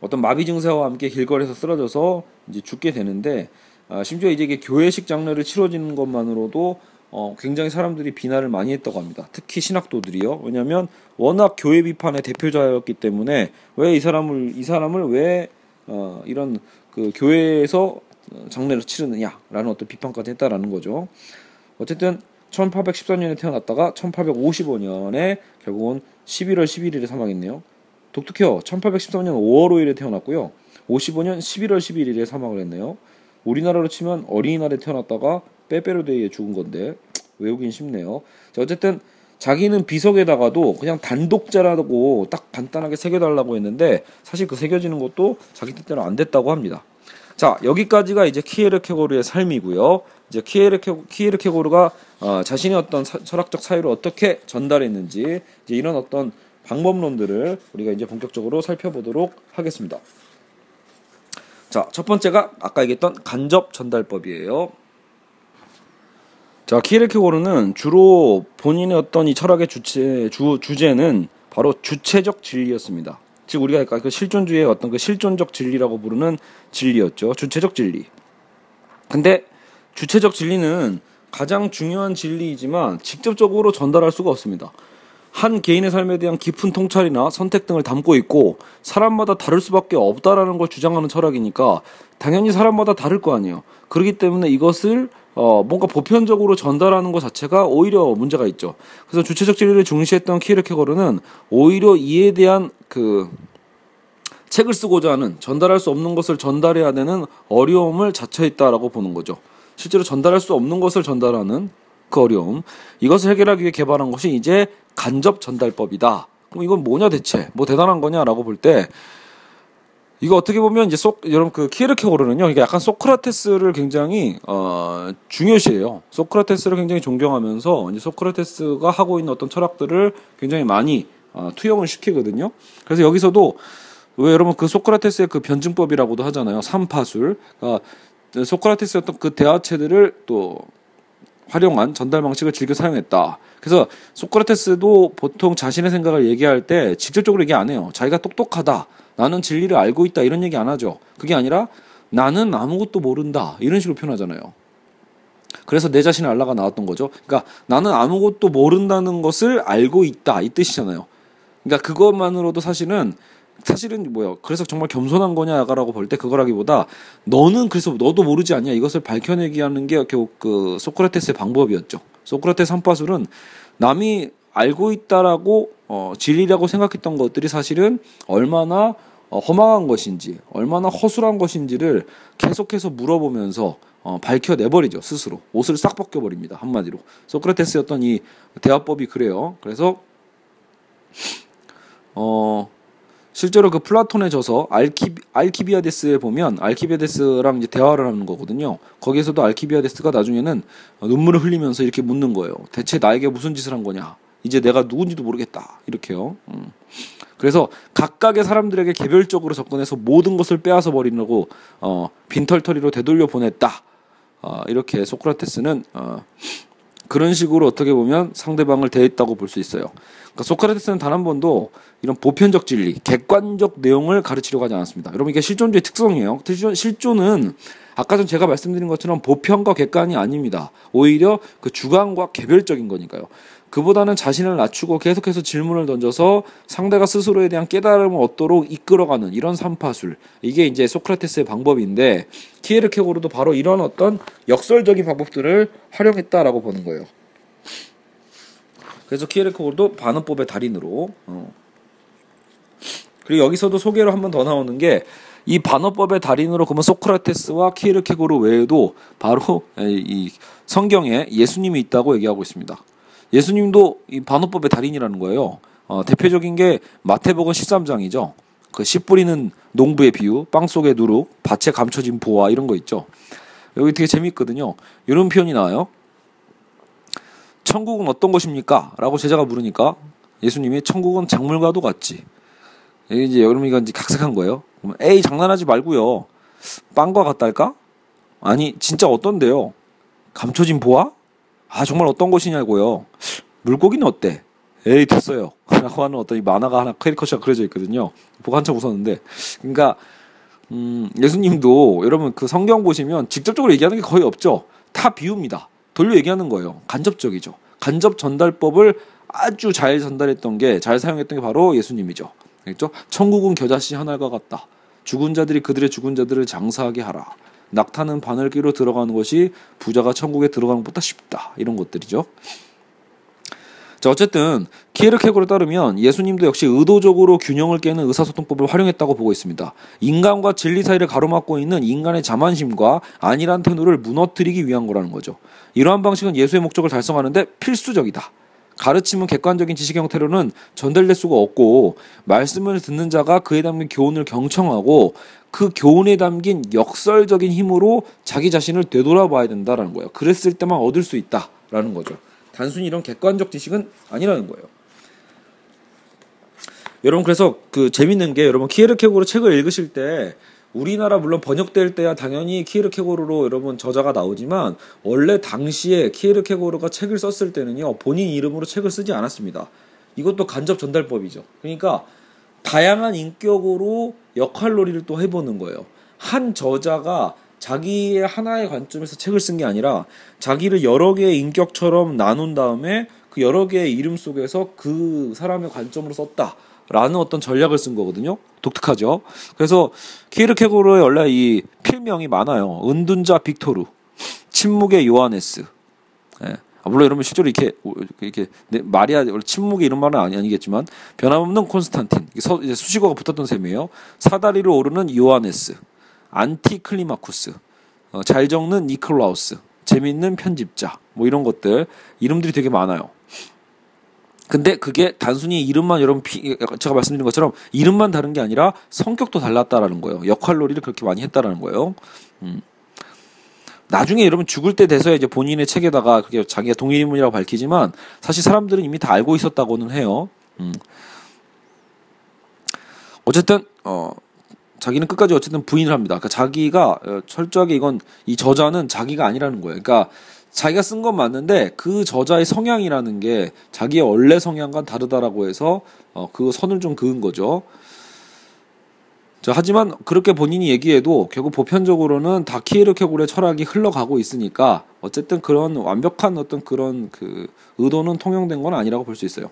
어떤 마비 증세와 함께 길거리에서 쓰러져서 이제 죽게 되는데 아, 심지어 이제 교회식 장례를 치러지는 것만으로도 어, 굉장히 사람들이 비난을 많이 했다고 합니다. 특히 신학도들이요. 왜냐하면 워낙 교회 비판의 대표자였기 때문에 왜 이 사람을 이 사람을 왜 어, 이런 그 교회에서 장례를 치르느냐라는 어떤 비판까지 했다라는 거죠. 어쨌든 1814년에 태어났다가 1855년에 결국은 11월 11일에 사망했네요. 독특해요. 1813년 5월 5일에 태어났고요. 55년 11월 11일에 사망을 했네요. 우리나라로 치면 어린이날에 태어났다가 빼빼로데이에 죽은 건데 외우긴 쉽네요. 자, 어쨌든 자기는 비석에다가도 그냥 단독자라고 딱 간단하게 새겨달라고 했는데 사실 그 새겨지는 것도 자기 뜻대로 안 됐다고 합니다. 자 여기까지가 이제 키에르케고르의 삶이고요. 이제 키에르케 키에르케고르가 어, 자신의 어떤 사, 철학적 사유를 어떻게 전달했는지 이제 이런 어떤 방법론들을 우리가 이제 본격적으로 살펴보도록 하겠습니다. 자, 첫 번째가 아까 얘기했던 간접 전달법이에요. 자, 키에르케고르는 주로 본인의 어떤 이 철학의 주체 주 주제는 바로 주체적 진리였습니다. 즉 우리가 아까 그 실존주의의 어떤 그 실존적 진리라고 부르는 진리였죠. 주체적 진리. 근데 주체적 진리는 가장 중요한 진리이지만 직접적으로 전달할 수가 없습니다. 한 개인의 삶에 대한 깊은 통찰이나 선택 등을 담고 있고 사람마다 다를 수밖에 없다라는 걸 주장하는 철학이니까 당연히 사람마다 다를 거 아니에요. 그렇기 때문에 이것을 어, 뭔가 보편적으로 전달하는 것 자체가 오히려 문제가 있죠. 그래서 주체적 진리를 중시했던 키르케거르는 오히려 이에 대한 그 책을 쓰고자 하는 전달할 수 없는 것을 전달해야 되는 어려움을 자처했다라고 보는 거죠. 실제로 전달할 수 없는 것을 전달하는 그 어려움. 이것을 해결하기 위해 개발한 것이 이제 간접 전달법이다. 그럼 이건 뭐냐 대체? 뭐 대단한 거냐라고 볼 때 이거 어떻게 보면 이제 속 여러분 그 키에르케고르는요 이게 약간 소크라테스를 굉장히 어 중요시해요. 소크라테스를 굉장히 존경하면서 이제 소크라테스가 하고 있는 어떤 철학들을 굉장히 많이 어, 투영을 시키거든요. 그래서 여기서도 왜 여러분 그 소크라테스의 그 변증법이라고도 하잖아요. 삼파술. 그러니까 소크라테스의 어떤 그 대화체들을 또 활용한 전달 방식을 즐겨 사용했다. 그래서 소크라테스도 보통 자신의 생각을 얘기할 때 직접적으로 얘기 안 해요. 자기가 똑똑하다. 나는 진리를 알고 있다. 이런 얘기 안 하죠. 그게 아니라 나는 아무것도 모른다. 이런 식으로 표현하잖아요. 그래서 내 자신을 알라가 나왔던 거죠. 그러니까 나는 아무것도 모른다는 것을 알고 있다. 이 뜻이잖아요. 그러니까 그것만으로도 사실은 사실은 뭐야 그래서 정말 겸손한 거냐라고 볼 때 그거라기보다 너는 그래서 너도 모르지 않냐 이것을 밝혀내기 하는 게 결국 그 소크라테스의 방법이었죠. 소크라테스 한파술은 남이 알고 있다라고 어, 진리라고 생각했던 것들이 사실은 얼마나 어, 허망한 것인지 얼마나 허술한 것인지를 계속해서 물어보면서 어, 밝혀내버리죠 스스로. 옷을 싹 벗겨버립니다 한마디로. 소크라테스였던 이 대화법이 그래요. 그래서 어 실제로 그 플라톤에 져서 알키 알키비아데스에 보면 알키비아데스랑 이제 대화를 하는 거거든요. 거기에서도 알키비아데스가 나중에는 눈물을 흘리면서 이렇게 묻는 거예요. 대체 나에게 무슨 짓을 한 거냐? 이제 내가 누군지도 모르겠다. 이렇게요. 음. 그래서 각각의 사람들에게 개별적으로 접근해서 모든 것을 빼앗아 버리려고 어, 빈털터리로 되돌려 보냈다. 어, 이렇게 소크라테스는 어, 그런 식으로 어떻게 보면 상대방을 대했다고 볼 수 있어요. 그러니까 소크라테스는 단 한 번도 이런 보편적 진리, 객관적 내용을 가르치려고 하지 않았습니다. 여러분 이게 실존주의 특성이에요. 실존은 아까 전 제가 말씀드린 것처럼 보편과 객관이 아닙니다. 오히려 그 주관과 개별적인 거니까요. 그보다는 자신을 낮추고 계속해서 질문을 던져서 상대가 스스로에 대한 깨달음을 얻도록 이끌어가는 이런 삼파술. 이게 이제 소크라테스의 방법인데 키에르케고르도 바로 이런 어떤 역설적인 방법들을 활용했다라고 보는 거예요. 그래서 키에르케고르도 반어법의 달인으로 어. 그리고 여기서도 소개로 한 번 더 나오는 게이 반어법의 달인으로 그러면 소크라테스와 키에르케고르 외에도 바로 이 성경에 예수님이 있다고 얘기하고 있습니다. 예수님도 이 반어법의 달인이라는 거예요. 어, 대표적인 게 마태복음 13장이죠. 그 씨 뿌리는 농부의 비유, 빵 속의 누룩, 밭에 감춰진 보화 이런 거 있죠. 여기 되게 재밌거든요. 이런 표현이 나와요. 천국은 어떤 것입니까? 라고 제자가 물으니까 예수님이 천국은 작물과도 같지. 이제 여러분이 이제 각색한 거예요. 에이 장난하지 말고요. 빵과 같달까? 아니 진짜 어떤데요? 감춰진 보화? 아 정말 어떤 것이냐고요. 물고기는 어때? 에이 됐어요. 라고 하는 어떤 이 만화가 하나 캐리커처가 그려져 있거든요. 보고 한참 웃었는데. 그러니까 음, 예수님도 여러분 그 성경 보시면 직접적으로 얘기하는 게 거의 없죠. 다 비웁니다. 돌려 얘기하는 거예요. 간접적이죠. 간접 전달법을 아주 잘 전달했던 게 잘 사용했던 게 바로 예수님이죠. 그렇죠? 천국은 겨자씨 하나가 같다. 죽은 자들이 그들의 죽은 자들을 장사하게 하라. 낙타는 바늘기로 들어가는 것이 부자가 천국에 들어가는 것보다 쉽다. 이런 것들이죠. 자, 어쨌든 키에르케고를 따르면 예수님도 역시 의도적으로 균형을 깨는 의사소통법을 활용했다고 보고 있습니다. 인간과 진리 사이를 가로막고 있는 인간의 자만심과 안일한 태도를 무너뜨리기 위한 거라는 거죠. 이러한 방식은 예수의 목적을 달성하는데 필수적이다. 가르침은 객관적인 지식 형태로는 전달될 수가 없고 말씀을 듣는 자가 그에 담긴 교훈을 경청하고 그 교훈에 담긴 역설적인 힘으로 자기 자신을 되돌아봐야 된다라는 거예요. 그랬을 때만 얻을 수 있다라는 거죠. 단순히 이런 객관적 지식은 아니라는 거예요. 여러분 그래서 그 재밌는 게 여러분 키에르케고르 책을 읽으실 때 우리나라 물론 번역될 때야 당연히 키에르케고르로 여러분 저자가 나오지만 원래 당시에 키에르케고르가 책을 썼을 때는요 본인 이름으로 책을 쓰지 않았습니다. 이것도 간접 전달법이죠. 그러니까 다양한 인격으로 역할놀이를 또 해보는 거예요. 한 저자가 자기의 하나의 관점에서 책을 쓴 게 아니라 자기를 여러 개의 인격처럼 나눈 다음에 그 여러 개의 이름 속에서 그 사람의 관점으로 썼다. 라는 어떤 전략을 쓴 거거든요. 독특하죠. 그래서 키르케고르의 원래 이 필명이 많아요. 은둔자 빅토르, 침묵의 요하네스. 예. 아, 물론 여러분 실제로 이렇게 이렇게 마리아 침묵의 이런 말은 아니, 아니겠지만 변함없는 콘스탄틴 서, 이제 수식어가 붙었던 셈이에요. 사다리를 오르는 요하네스, 안티클리마쿠스, 어, 잘 적는 니클라우스, 재밌는 편집자 뭐 이런 것들 이름들이 되게 많아요. 근데 그게 단순히 이름만 여러분 피, 제가 말씀드린 것처럼 이름만 다른 게 아니라 성격도 달랐다라는 거예요. 역할놀이를 그렇게 많이 했다라는 거예요. 음. 나중에 여러분 죽을 때 돼서야 이제 본인의 책에다가 그게 자기가 동일인물이라고 밝히지만 사실 사람들은 이미 다 알고 있었다고는 해요. 음. 어쨌든 어 자기는 끝까지 어쨌든 부인을 합니다. 그러니까 자기가 어, 철저하게 이건 이 저자는 자기가 아니라는 거예요. 그러니까 자기가 쓴 건 맞는데 그 저자의 성향이라는 게 자기의 원래 성향과 다르다라고 해서 어, 그 선을 좀 그은 거죠. 자, 하지만 그렇게 본인이 얘기해도 결국 보편적으로는 다 키에르케고르의 철학이 흘러가고 있으니까 어쨌든 그런 완벽한 어떤 그런 그 의도는 통용된 건 아니라고 볼 수 있어요.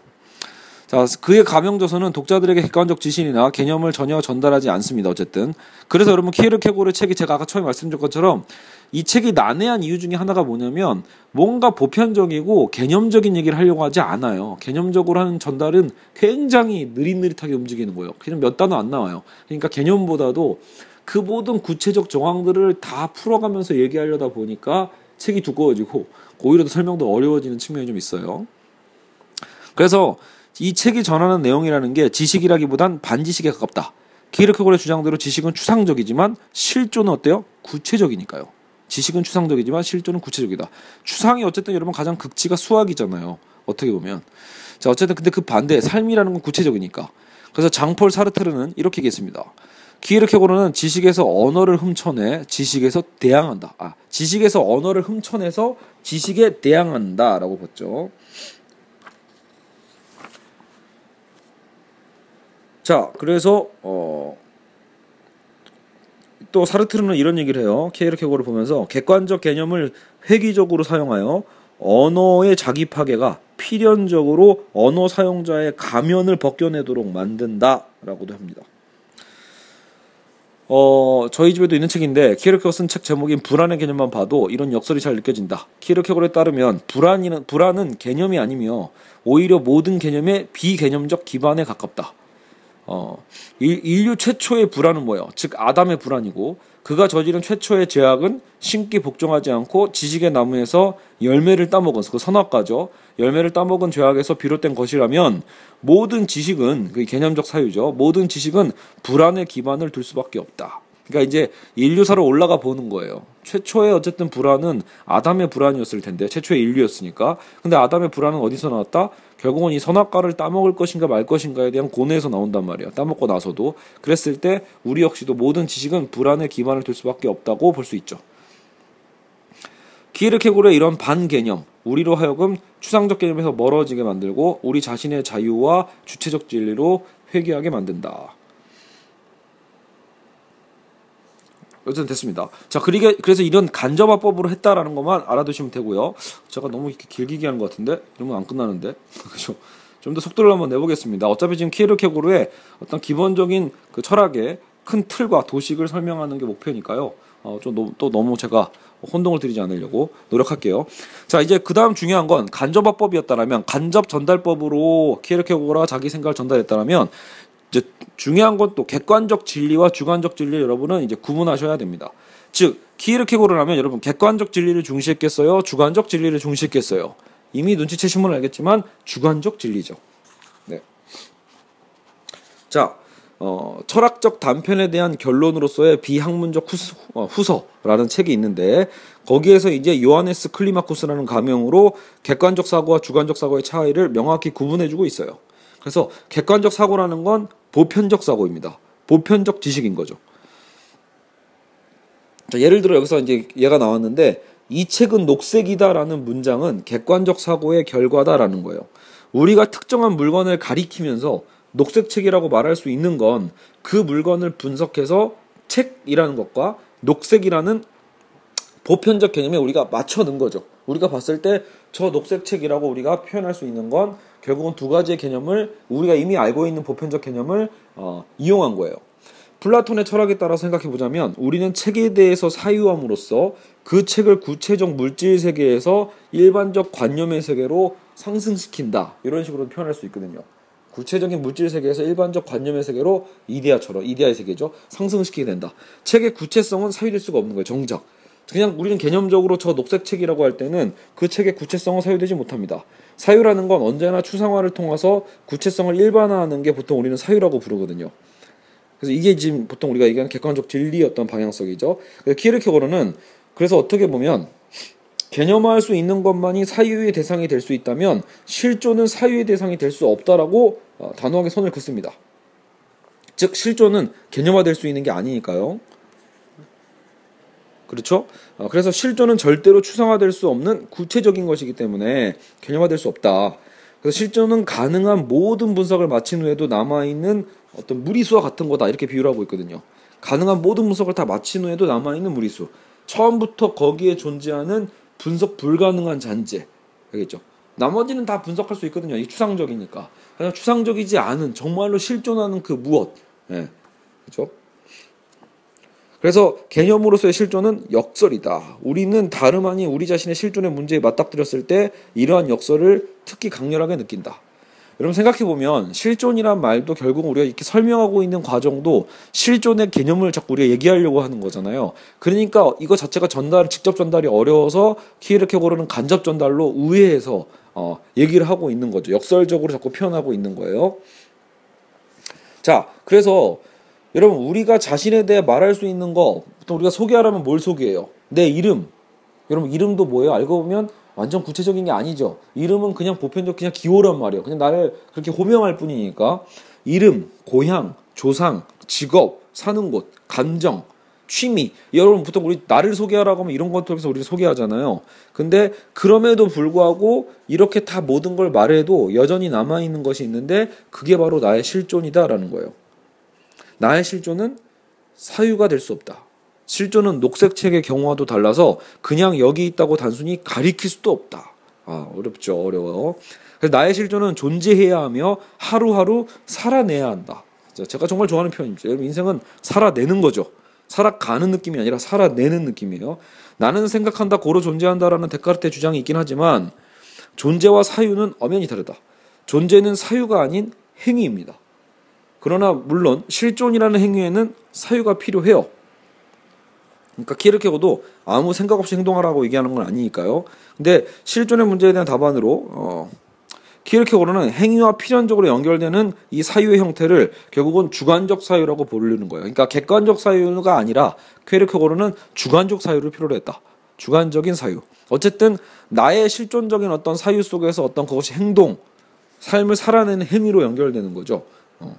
자, 그의 가명저서는 독자들에게 객관적 지신이나 개념을 전혀 전달하지 않습니다. 어쨌든. 그래서 여러분 키에르케고르 책이 제가 아까 처음에 말씀드린 것처럼 이 책이 난해한 이유 중에 하나가 뭐냐면 뭔가 보편적이고 개념적인 얘기를 하려고 하지 않아요. 개념적으로 하는 전달은 굉장히 느릿느릿하게 움직이는 거예요. 그냥 몇 단어 안 나와요. 그러니까 개념보다도 그 모든 구체적 정황들을 다 풀어가면서 얘기하려다 보니까 책이 두꺼워지고 오히려 더 설명도 어려워지는 측면이 좀 있어요. 그래서 이 책이 전하는 내용이라는 게 지식이라기보단 반지식에 가깝다. 키르케고르의 주장대로 지식은 추상적이지만 실존은 어때요? 구체적이니까요. 지식은 추상적이지만 실존은 구체적이다. 추상이 어쨌든 여러분 가장 극치가 수학이잖아요. 어떻게 보면. 자, 어쨌든 근데 그 반대 삶이라는 건 구체적이니까. 그래서 장폴 사르트르는 이렇게 얘기했습니다. 키르케고르는 지식에서 언어를 훔쳐내 지식에서 대항한다. 아, 지식에서 언어를 훔쳐내서 지식에 대항한다라고 봤죠. 자, 그래서 어 또 사르트르는 이런 얘기를 해요. 케이르케고를 보면서 객관적 개념을 획기적으로 사용하여 언어의 자기 파괴가 필연적으로 언어 사용자의 가면을 벗겨내도록 만든다라고도 합니다. 어, 저희 집에도 있는 책인데 키르케고 쓴 책 제목인 불안의 개념만 봐도 이런 역설이 잘 느껴진다. 키르케고에 따르면 불안이는 불안은 개념이 아니며 오히려 모든 개념의 비개념적 기반에 가깝다. 어, 인류 최초의 불안은 뭐예요? 즉 아담의 불안이고 그가 저지른 최초의 죄악은 신기 복종하지 않고 지식의 나무에서 열매를 따먹은 그 선악과죠. 열매를 따먹은 죄악에서 비롯된 것이라면 모든 지식은 그 개념적 사유죠. 모든 지식은 불안의 기반을 둘 수밖에 없다. 그러니까 이제 인류사로 올라가 보는 거예요. 최초의 어쨌든 불안은 아담의 불안이었을 텐데 최초의 인류였으니까. 근데 아담의 불안은 어디서 나왔다? 결국은 이 선악과를 따먹을 것인가 말 것인가에 대한 고뇌에서 나온단 말이에요. 따먹고 나서도. 그랬을 때 우리 역시도 모든 지식은 불안의 기반을 둘 수밖에 없다고 볼 수 있죠. 키르케고르의 이런 반개념, 우리로 하여금 추상적 개념에서 멀어지게 만들고 우리 자신의 자유와 주체적 진리로 회귀하게 만든다. 어쨌든 됐습니다. 자, 그리게 그래서 이런 간접화법으로 했다라는 것만 알아두시면 되고요. 제가 너무 이렇게 길게 얘기하는 것 같은데 이러면 안 끝나는데 그죠? 좀 더 속도를 한번 내보겠습니다. 어차피 지금 키에르케고르의 어떤 기본적인 그 철학의 큰 틀과 도식을 설명하는 게 목표니까요. 어, 좀또 너무 제가 혼동을 드리지 않으려고 노력할게요. 자, 이제 그 다음 중요한 건 간접화법이었다라면 간접 전달법으로 키에르케고르가 자기 생각을 전달했다라면 이제 중요한 건 또 객관적 진리와 주관적 진리 여러분은 이제 구분하셔야 됩니다. 즉 키르케고를 하면 여러분 객관적 진리를 중시했겠어요? 주관적 진리를 중시했겠어요? 이미 눈치채시면 알겠지만 주관적 진리죠. 네. 자, 어, 철학적 단편에 대한 결론으로서의 비학문적 후서, 어, 후서 라는 책이 있는데 거기에서 이제 요하네스 클리마쿠스라는 가명으로 객관적 사고와 주관적 사고의 차이를 명확히 구분해주고 있어요. 그래서 객관적 사고라는 건 보편적 사고입니다. 보편적 지식인 거죠. 자, 예를 들어 여기서 이제 얘가 나왔는데 이 책은 녹색이다라는 문장은 객관적 사고의 결과다라는 거예요. 우리가 특정한 물건을 가리키면서 녹색 책이라고 말할 수 있는 건 그 물건을 분석해서 책이라는 것과 녹색이라는 보편적 개념에 우리가 맞춰 넣은 거죠. 우리가 봤을 때 저 녹색 책이라고 우리가 표현할 수 있는 건 결국은 두 가지의 개념을 우리가 이미 알고 있는 보편적 개념을 어, 이용한 거예요. 플라톤의 철학에 따라 생각해 보자면 우리는 책에 대해서 사유함으로써 그 책을 구체적 물질 세계에서 일반적 관념의 세계로 상승시킨다. 이런 식으로 표현할 수 있거든요. 구체적인 물질 세계에서 일반적 관념의 세계로 이데아처럼 이데아의 세계죠. 상승시키게 된다. 책의 구체성은 사유될 수가 없는 거예요. 정작. 그냥 우리는 개념적으로 저 녹색 책이라고 할 때는 그 책의 구체성은 사유되지 못합니다. 사유라는 건 언제나 추상화를 통해서 구체성을 일반화하는 게 보통 우리는 사유라고 부르거든요. 그래서 이게 지금 보통 우리가 얘기하는 객관적 진리였던 방향성이죠. 그래서 키르케고르는 그래서 어떻게 보면 개념화할 수 있는 것만이 사유의 대상이 될 수 있다면 실존은 사유의 대상이 될 수 없다라고 어, 단호하게 선을 긋습니다. 즉 실존은 개념화될 수 있는 게 아니니까요. 그렇죠? 어, 그래서 실존은 절대로 추상화될 수 없는 구체적인 것이기 때문에 개념화될 수 없다. 그래서 실존은 가능한 모든 분석을 마친 후에도 남아있는 어떤 무리수와 같은 거다. 이렇게 비유를 하고 있거든요. 가능한 모든 분석을 다 마친 후에도 남아있는 무리수. 처음부터 거기에 존재하는 분석 불가능한 잔재. 알겠죠? 나머지는 다 분석할 수 있거든요. 이 추상적이니까. 그냥 추상적이지 않은 정말로 실존하는 그 무엇. 예. 그렇죠? 그래서 개념으로서의 실존은 역설이다. 우리는 다름 아닌 우리 자신의 실존의 문제에 맞닥뜨렸을 때 이러한 역설을 특히 강렬하게 느낀다. 여러분 생각해 보면 실존이란 말도 결국 우리가 이렇게 설명하고 있는 과정도 실존의 개념을 자꾸 우리가 얘기하려고 하는 거잖아요. 그러니까 이거 자체가 전달 직접 전달이 어려워서 키르케고르는 간접 전달로 우회해서 어, 얘기를 하고 있는 거죠. 역설적으로 자꾸 표현하고 있는 거예요. 자, 그래서 여러분 우리가 자신에 대해 말할 수 있는 거 보통 우리가 소개하려면 뭘 소개해요? 내 이름. 여러분 이름도 뭐예요? 알고 보면 완전 구체적인 게 아니죠. 이름은 그냥 보편적 그냥 기호란 말이에요. 그냥 나를 그렇게 호명할 뿐이니까 이름, 고향, 조상, 직업, 사는 곳, 감정, 취미. 여러분 보통 우리 나를 소개하라고 하면 이런 것 통해서 우리를 소개하잖아요. 근데 그럼에도 불구하고 이렇게 다 모든 걸 말해도 여전히 남아 있는 것이 있는데 그게 바로 나의 실존이다라는 거예요. 나의 실존은 사유가 될 수 없다. 실존은 녹색책의 경우와도 달라서 그냥 여기 있다고 단순히 가리킬 수도 없다. 아, 어렵죠. 어려워요. 그래서 나의 실존은 존재해야 하며 하루하루 살아내야 한다. 제가 정말 좋아하는 표현입니다. 여러분 인생은 살아내는 거죠. 살아가는 느낌이 아니라 살아내는 느낌이에요. 나는 생각한다, 고로 존재한다라는 데카르트의 주장이 있긴 하지만 존재와 사유는 엄연히 다르다. 존재는 사유가 아닌 행위입니다. 그러나 물론 실존이라는 행위에는 사유가 필요해요. 그러니까 키르케고도 아무 생각 없이 행동하라고 얘기하는 건 아니니까요. 근데 실존의 문제에 대한 답안으로 어, 키르케고르는 행위와 필연적으로 연결되는 이 사유의 형태를 결국은 주관적 사유라고 부르는 거예요. 그러니까 객관적 사유가 아니라 키르케고르는 주관적 사유를 필요로 했다. 주관적인 사유. 어쨌든 나의 실존적인 어떤 사유 속에서 어떤 그것이 행동, 삶을 살아내는 행위로 연결되는 거죠. 어.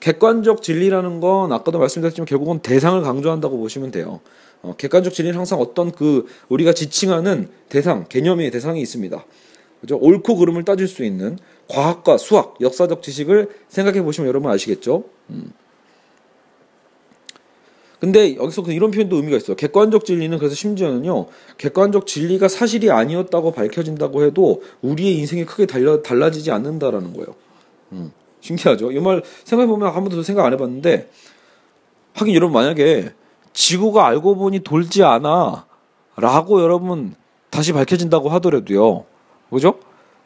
객관적 진리라는 건 아까도 말씀드렸지만 결국은 대상을 강조한다고 보시면 돼요. 어, 객관적 진리는 항상 어떤 그 우리가 지칭하는 대상, 개념의 대상이 있습니다. 그죠? 옳고 그름을 따질 수 있는 과학과 수학, 역사적 지식을 생각해 보시면 여러분 아시겠죠? 음. 근데 여기서 그 이런 표현도 의미가 있어요. 객관적 진리는 그래서 심지어는요, 객관적 진리가 사실이 아니었다고 밝혀진다고 해도 우리의 인생이 크게 달라, 달라지지 않는다라는 거예요. 음, 신기하죠? 이 말 생각해보면 한 번도 생각 안 해봤는데, 하긴 여러분 만약에 지구가 알고 보니 돌지 않아 라고 여러분 다시 밝혀진다고 하더라도요, 그죠?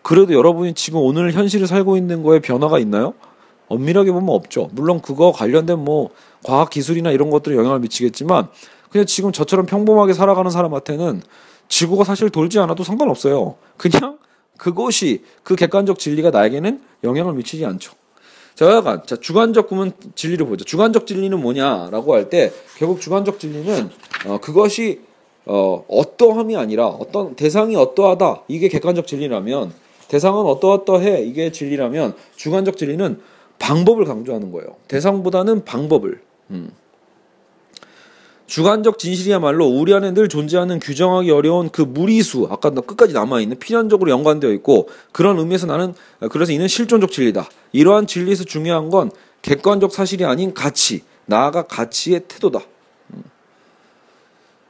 그래도 여러분이 지금 오늘 현실을 살고 있는 거에 변화가 있나요? 엄밀하게 보면 없죠. 물론 그거 관련된 뭐 과학 기술이나 이런 것들이 영향을 미치겠지만 그냥 지금 저처럼 평범하게 살아가는 사람한테는 지구가 사실 돌지 않아도 상관없어요. 그냥 그것이 그 객관적 진리가 나에게는 영향을 미치지 않죠. 자, 약간 자 주관적 구문 진리를 보죠. 주관적 진리는 뭐냐라고 할 때 결국 주관적 진리는 어, 그것이 어, 어떠함이 아니라 어떤 대상이 어떠하다 이게 객관적 진리라면 대상은 어떠어떠해 이게 진리라면 주관적 진리는 방법을 강조하는 거예요. 대상보다는 방법을. 음. 주관적 진실이야말로 우리 안에 늘 존재하는 규정하기 어려운 그 무리수 아까 끝까지 남아 있는 필연적으로 연관되어 있고 그런 의미에서 나는 그래서 이는 실존적 진리다. 이러한 진리에서 중요한 건 객관적 사실이 아닌 가치 나아가 가치의 태도다. 음.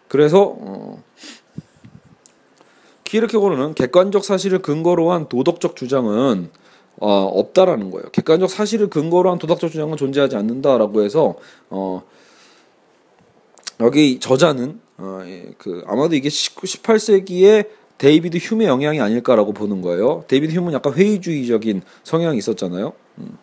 그래서 어, 키르케고르는 객관적 사실을 근거로 한 도덕적 주장은 어, 없다라는 거예요. 객관적 사실을 근거로 한 도덕적 주장은 존재하지 않는다라고 해서 어, 여기 저자는 어, 예, 그 아마도 이게 18세기에 데이비드 흄의 영향이 아닐까라고 보는 거예요. 데이비드 흄은 약간 회의주의적인 성향이 있었잖아요. 음.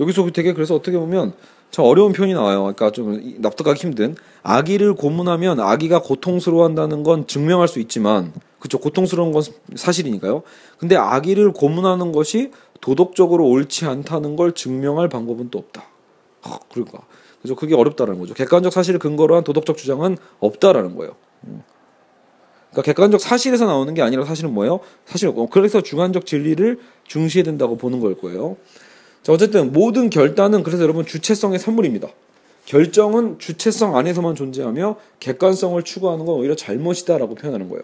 여기서 되게 그래서 어떻게 보면 참 어려운 표현이 나와요. 그러니까 좀 납득하기 힘든 아기를 고문하면 아기가 고통스러워한다는 건 증명할 수 있지만 그쵸 고통스러운 건 사실이니까요. 근데 아기를 고문하는 것이 도덕적으로 옳지 않다는 걸 증명할 방법은 또 없다. 아, 그러니까 그래서 그게 어렵다는 거죠. 객관적 사실을 근거로 한 도덕적 주장은 없다라는 거예요. 음. 그러니까 객관적 사실에서 나오는 게 아니라 사실은 뭐예요? 사실 어, 그래서 주관적 진리를 중시해야 된다고 보는 걸 거예요. 자 어쨌든 모든 결단은 그래서 여러분 주체성의 산물입니다. 결정은 주체성 안에서만 존재하며 객관성을 추구하는 건 오히려 잘못이다라고 표현하는 거예요.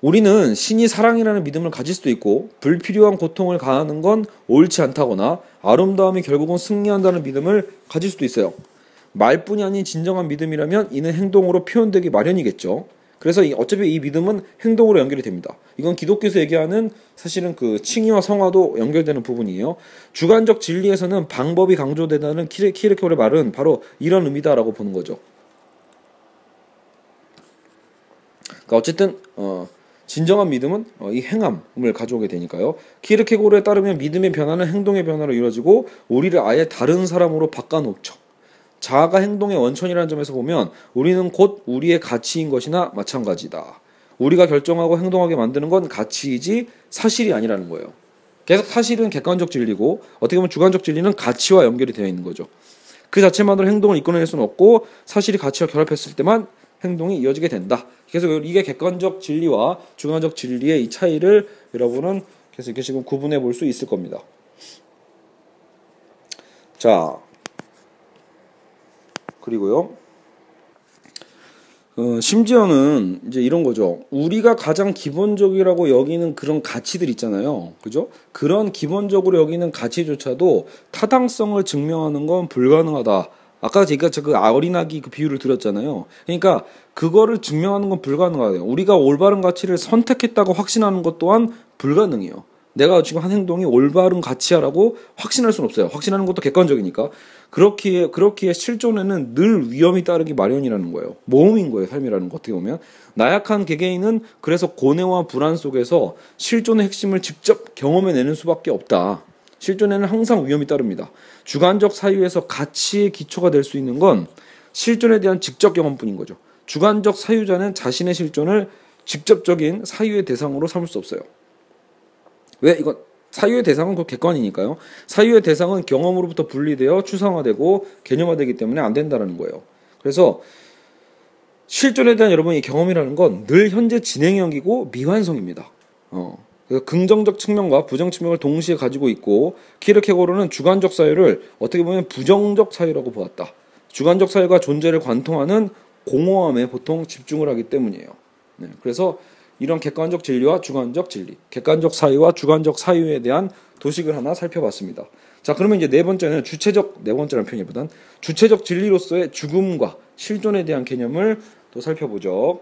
우리는 신이 사랑이라는 믿음을 가질 수도 있고 불필요한 고통을 가하는 건 옳지 않다거나 아름다움이 결국은 승리한다는 믿음을 가질 수도 있어요. 말뿐이 아닌 진정한 믿음이라면 이는 행동으로 표현되기 마련이겠죠. 그래서 어차피 이 믿음은 행동으로 연결이 됩니다. 이건 기독교에서 얘기하는 사실은 그 칭의와 성화도 연결되는 부분이에요. 주관적 진리에서는 방법이 강조되다는 키르케오의 말은 바로 이런 의미다라고 보는 거죠. 그러니까 어쨌든 어, 진정한 믿음은 어, 이 행함을 가져오게 되니까요. 키르케고르에 따르면 믿음의 변화는 행동의 변화로 이루어지고 우리를 아예 다른 사람으로 바꿔놓죠. 자아가 행동의 원천이라는 점에서 보면 우리는 곧 우리의 가치인 것이나 마찬가지다. 우리가 결정하고 행동하게 만드는 건 가치이지 사실이 아니라는 거예요. 계속 사실은 객관적 진리고 어떻게 보면 주관적 진리는 가치와 연결이 되어 있는 거죠. 그 자체만으로 행동을 이끌어낼 수는 없고 사실이 가치와 결합했을 때만 행동이 이어지게 된다. 그래서 이게 객관적 진리와 주관적 진리의 이 차이를 여러분은 계속 이렇게 지금 구분해 볼 수 있을 겁니다. 자, 그리고요. 어, 심지어는 이제 이런 거죠. 우리가 가장 기본적이라고 여기는 그런 가치들 있잖아요. 그죠? 그런 기본적으로 여기는 가치조차도 타당성을 증명하는 건 불가능하다. 아까 제가 저 그 어린아기 그 비유를 들었잖아요. 그러니까 그거를 증명하는 건 불가능하대요. 우리가 올바른 가치를 선택했다고 확신하는 것 또한 불가능해요. 내가 지금 한 행동이 올바른 가치야라고 확신할 수는 없어요. 확신하는 것도 객관적이니까. 그렇기에 그렇기에 실존에는 늘 위험이 따르기 마련이라는 거예요. 모험인 거예요. 삶이라는 거 어떻게 보면 나약한 개개인은 그래서 고뇌와 불안 속에서 실존의 핵심을 직접 경험해내는 수밖에 없다. 실존에는 항상 위험이 따릅니다. 주관적 사유에서 가치의 기초가 될 수 있는 건 실존에 대한 직접 경험뿐인 거죠. 주관적 사유자는 자신의 실존을 직접적인 사유의 대상으로 삼을 수 없어요. 왜 이건 사유의 대상은 그 객관이니까요. 사유의 대상은 경험으로부터 분리되어 추상화되고 개념화되기 때문에 안 된다라는 거예요. 그래서 실존에 대한 여러분의 경험이라는 건 늘 현재 진행형이고 미완성입니다. 어. 긍정적 측면과 부정 측면을 동시에 가지고 있고 키르케고르는 주관적 사유를 어떻게 보면 부정적 사유라고 보았다. 주관적 사유가 존재를 관통하는 공허함에 보통 집중을 하기 때문이에요. 네. 그래서 이런 객관적 진리와 주관적 진리, 객관적 사유와 주관적 사유에 대한 도식을 하나 살펴봤습니다. 자, 그러면 이제 네 번째는 주체적 네 번째라는 표현보단 주체적 진리로서의 죽음과 실존에 대한 개념을 또 살펴보죠.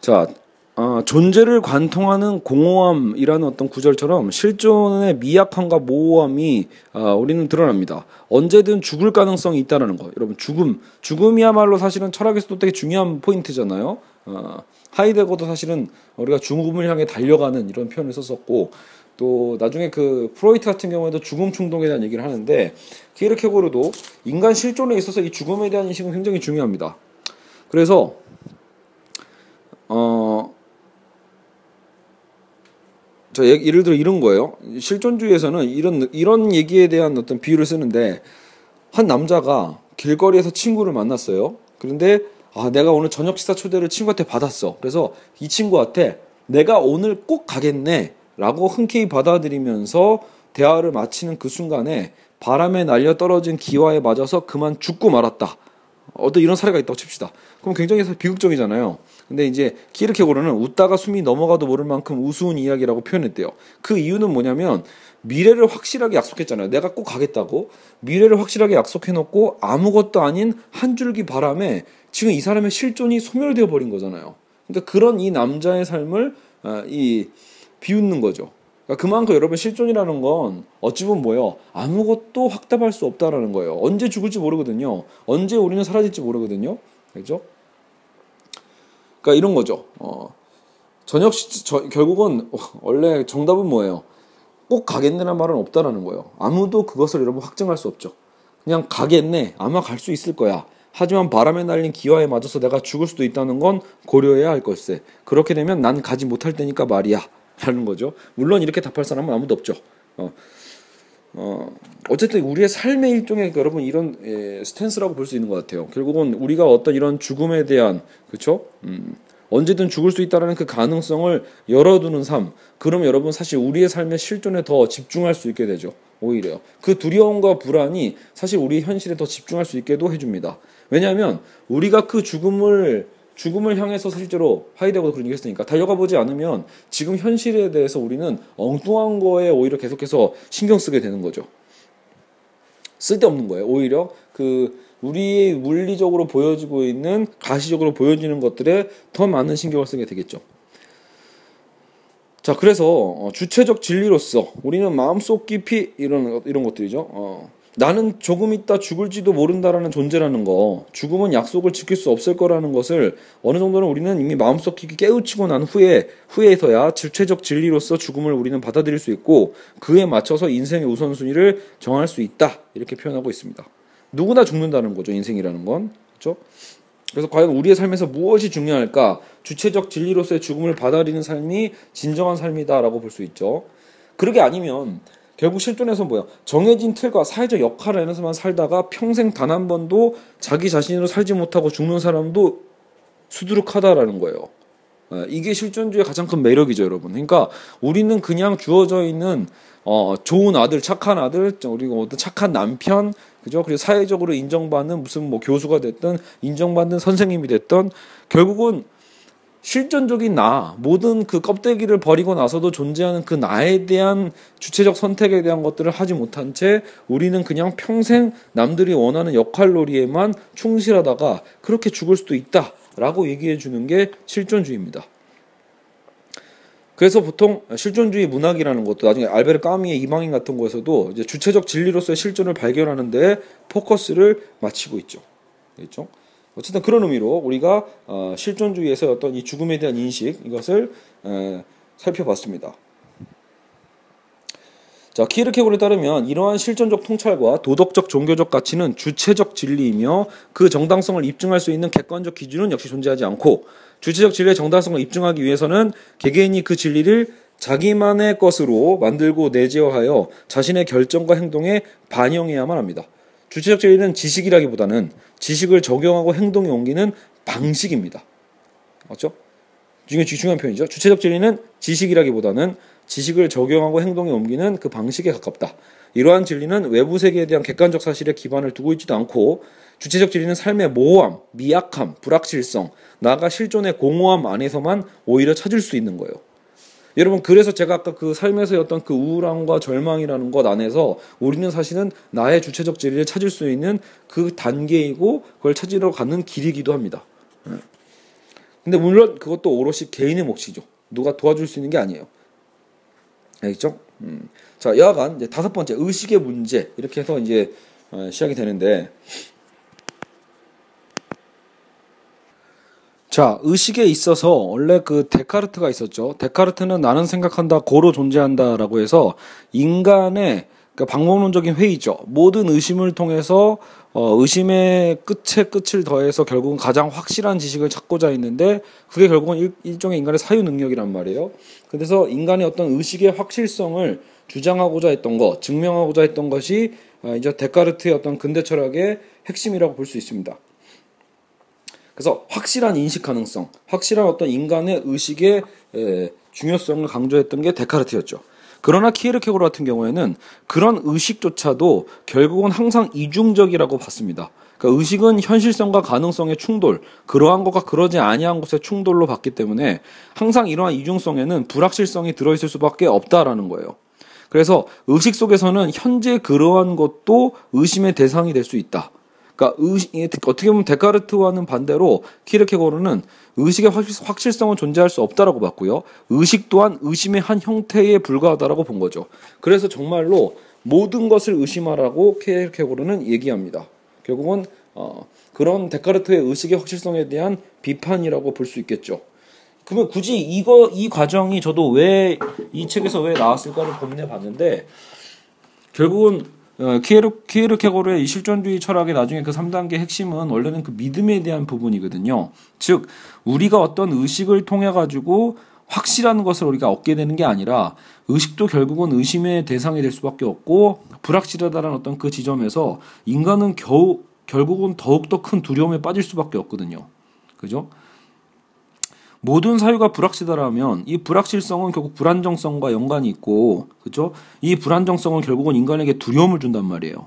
자, 어, 존재를 관통하는 공허함이라는 어떤 구절처럼 실존의 미약함과 모호함이 어, 우리는 드러납니다. 언제든 죽을 가능성이 있다는 거. 여러분 죽음, 죽음이야말로 사실은 철학에서도 되게 중요한 포인트잖아요. 어, 하이데거도 사실은 우리가 죽음을 향해 달려가는 이런 표현을 썼었고 또 나중에 그 프로이트 같은 경우에도 죽음 충동에 대한 얘기를 하는데 키르케고르도 인간 실존에 있어서 이 죽음에 대한 인식은 굉장히 중요합니다. 그래서 어. 자, 예를 들어 이런 거예요. 실존주의에서는 이런 이런 얘기에 대한 어떤 비유를 쓰는데 한 남자가 길거리에서 친구를 만났어요. 그런데 아, 내가 오늘 저녁 식사 초대를 친구한테 받았어. 그래서 이 친구한테 내가 오늘 꼭 가겠네. 라고 흔쾌히 받아들이면서 대화를 마치는 그 순간에 바람에 날려 떨어진 기와에 맞아서 그만 죽고 말았다. 어떤 이런 사례가 있다고 칩시다. 그럼 굉장히 비극적이잖아요. 근데 이제 키르케고르는 웃다가 숨이 넘어가도 모를 만큼 우스운 이야기라고 표현했대요. 그 이유는 뭐냐면 미래를 확실하게 약속했잖아요. 내가 꼭 가겠다고 미래를 확실하게 약속해놓고 아무것도 아닌 한 줄기 바람에 지금 이 사람의 실존이 소멸되어 버린 거잖아요. 그러니까 그런 이 남자의 삶을 아, 이 비웃는 거죠. 그러니까 그만큼 여러분 실존이라는 건 어찌 보면 뭐예요? 아무것도 확답할 수 없다라는 거예요. 언제 죽을지 모르거든요. 언제 우리는 사라질지 모르거든요. 그죠? 그러니까 이런 거죠. 어, 저녁 시, 저, 결국은 원래 정답은 뭐예요? 꼭 가겠네라는 말은 없다라는 거예요. 아무도 그것을 여러분 확증할 수 없죠. 그냥 가겠네. 아마 갈 수 있을 거야. 하지만 바람에 날린 기와에 맞아서 내가 죽을 수도 있다는 건 고려해야 할 것세. 그렇게 되면 난 가지 못할 테니까 말이야. 라는 거죠. 물론 이렇게 답할 사람은 아무도 없죠. 어, 어, 어쨌든 우리의 삶의 일종의 여러분 이런 예, 스탠스라고 볼 수 있는 것 같아요. 결국은 우리가 어떤 이런 죽음에 대한 그렇죠? 음, 언제든 죽을 수 있다라는 그 가능성을 열어두는 삶. 그럼 여러분 사실 우리의 삶의 실존에 더 집중할 수 있게 되죠. 오히려 그 두려움과 불안이 사실 우리 현실에 더 집중할 수 있게도 해줍니다. 왜냐하면 우리가 그 죽음을 죽음을 향해서 실제로 하이데거도 그런 얘기 했으니까 달려가 보지 않으면 지금 현실에 대해서 우리는 엉뚱한 거에 오히려 계속해서 신경 쓰게 되는 거죠. 쓸데없는 거예요. 오히려 그 우리의 물리적으로 보여지고 있는 가시적으로 보여지는 것들에 더 많은 신경을 쓰게 되겠죠. 자, 그래서 어, 주체적 진리로서 우리는 마음속 깊이 이런 이런 것들이죠. 어, 나는 조금 있다 죽을지도 모른다라는 존재라는 거, 죽음은 약속을 지킬 수 없을 거라는 것을 어느 정도는 우리는 이미 마음속 깊이 깨우치고 난 후에, 후에서야 주체적 진리로서 죽음을 우리는 받아들일 수 있고, 그에 맞춰서 인생의 우선순위를 정할 수 있다. 이렇게 표현하고 있습니다. 누구나 죽는다는 거죠, 인생이라는 건. 그렇죠? 그래서 과연 우리의 삶에서 무엇이 중요할까? 주체적 진리로서의 죽음을 받아들이는 삶이 진정한 삶이다라고 볼 수 있죠. 그러게 아니면 결국 실존에서 뭐야? 정해진 틀과 사회적 역할 안에서만 살다가 평생 단 한 번도 자기 자신으로 살지 못하고 죽는 사람도 수두룩하다라는 거예요. 예, 이게 실존주의 가장 큰 매력이죠, 여러분. 그러니까 우리는 그냥 주어져 있는 어, 좋은 아들, 착한 아들, 우리가 어떤 착한 남편, 그죠? 그리고 사회적으로 인정받는 무슨 뭐 교수가 됐든 인정받는 선생님이 됐던 결국은 실존적인 나, 모든 그 껍데기를 버리고 나서도 존재하는 그 나에 대한 주체적 선택에 대한 것들을 하지 못한 채 우리는 그냥 평생 남들이 원하는 역할놀이에만 충실하다가 그렇게 죽을 수도 있다 라고 얘기해 주는 게 실존주의입니다. 그래서 보통 실존주의 문학이라는 것도 나중에 알베르 까미의 이방인 같은 거에서도 이제 주체적 진리로서의 실존을 발견하는 데 포커스를 맞추고 있죠. 그렇죠? 어쨌든 그런 의미로 우리가 어, 실존주의에서 어떤 이 죽음에 대한 인식 이것을 에, 살펴봤습니다. 자, 키르케고르에 따르면 이러한 실존적 통찰과 도덕적 종교적 가치는 주체적 진리이며 그 정당성을 입증할 수 있는 객관적 기준은 역시 존재하지 않고 주체적 진리의 정당성을 입증하기 위해서는 개개인이 그 진리를 자기만의 것으로 만들고 내재화하여 자신의 결정과 행동에 반영해야만 합니다. 주체적 진리는 지식이라기보다는 지식을 적용하고 행동에 옮기는 방식입니다. 맞죠? 이게 중요한 표현이죠. 주체적 진리는 지식이라기보다는 지식을 적용하고 행동에 옮기는 그 방식에 가깝다. 이러한 진리는 외부 세계에 대한 객관적 사실에 기반을 두고 있지도 않고 주체적 진리는 삶의 모호함, 미약함, 불확실성, 나아가 실존의 공허함 안에서만 오히려 찾을 수 있는 거예요. 여러분 그래서 제가 아까 그 삶에서의 어떤 그 우울함과 절망이라는 것 안에서 우리는 사실은 나의 주체적 진리를 찾을 수 있는 그 단계이고 그걸 찾으러 가는 길이기도 합니다. 예. 근데 물론 그것도 오롯이 개인의 몫이죠. 누가 도와줄 수 있는 게 아니에요. 알겠죠? 음. 자, 여하간 이제 다섯 번째 의식의 문제 이렇게 해서 이제 어, 시작이 되는데 자, 의식에 있어서 원래 그 데카르트가 있었죠. 데카르트는 나는 생각한다, 고로 존재한다라고 해서 인간의 그 방법론적인 회의죠. 모든 의심을 통해서 어, 의심의 끝에 끝을 더해서 결국은 가장 확실한 지식을 찾고자 했는데 그게 결국은 일, 일종의 인간의 사유 능력이란 말이에요. 그래서 인간의 어떤 의식의 확실성을 주장하고자 했던 것, 증명하고자 했던 것이 어, 이제 데카르트의 어떤 근대 철학의 핵심이라고 볼 수 있습니다. 그래서 확실한 인식 가능성, 확실한 어떤 인간의 의식의 에, 중요성을 강조했던 게 데카르트였죠. 그러나 키에르케고르 같은 경우에는 그런 의식조차도 결국은 항상 이중적이라고 봤습니다. 그러니까 의식은 현실성과 가능성의 충돌, 그러한 것과 그러지 아니한 것의 충돌로 봤기 때문에 항상 이러한 이중성에는 불확실성이 들어있을 수밖에 없다라는 거예요. 그래서 의식 속에서는 현재 그러한 것도 의심의 대상이 될 수 있다. 그러니까 의식, 어떻게 보면 데카르트와는 반대로 키르케고르는 의식의 확실, 성은 존재할 수 없다라고 봤고요. 의식 또한 의심의 한 형태에 불과하다라고 본 거죠. 그래서 정말로 모든 것을 의심하라고 키르케고르는 얘기합니다. 결국은 어, 그런 데카르트의 의식의 확실성에 대한 비판이라고 볼 수 있겠죠. 그러면 굳이 이거 이 과정이 저도 왜 이 책에서 왜 나왔을까를 고민해 봤는데 결국은 어, 키에르, 키에르케고르의 이 실존주의 철학의 나중에 그 3단계 핵심은 원래는 그 믿음에 대한 부분이거든요. 즉, 우리가 어떤 의식을 통해가지고 확실한 것을 우리가 얻게 되는 게 아니라 의식도 결국은 의심의 대상이 될 수밖에 없고 불확실하다는 어떤 그 지점에서 인간은 겨우, 결국은 더욱더 큰 두려움에 빠질 수밖에 없거든요. 그죠? 모든 사유가 불확실하다면 이 불확실성은 결국 불안정성과 연관이 있고 그죠? 이 불안정성은 결국은 인간에게 두려움을 준단 말이에요.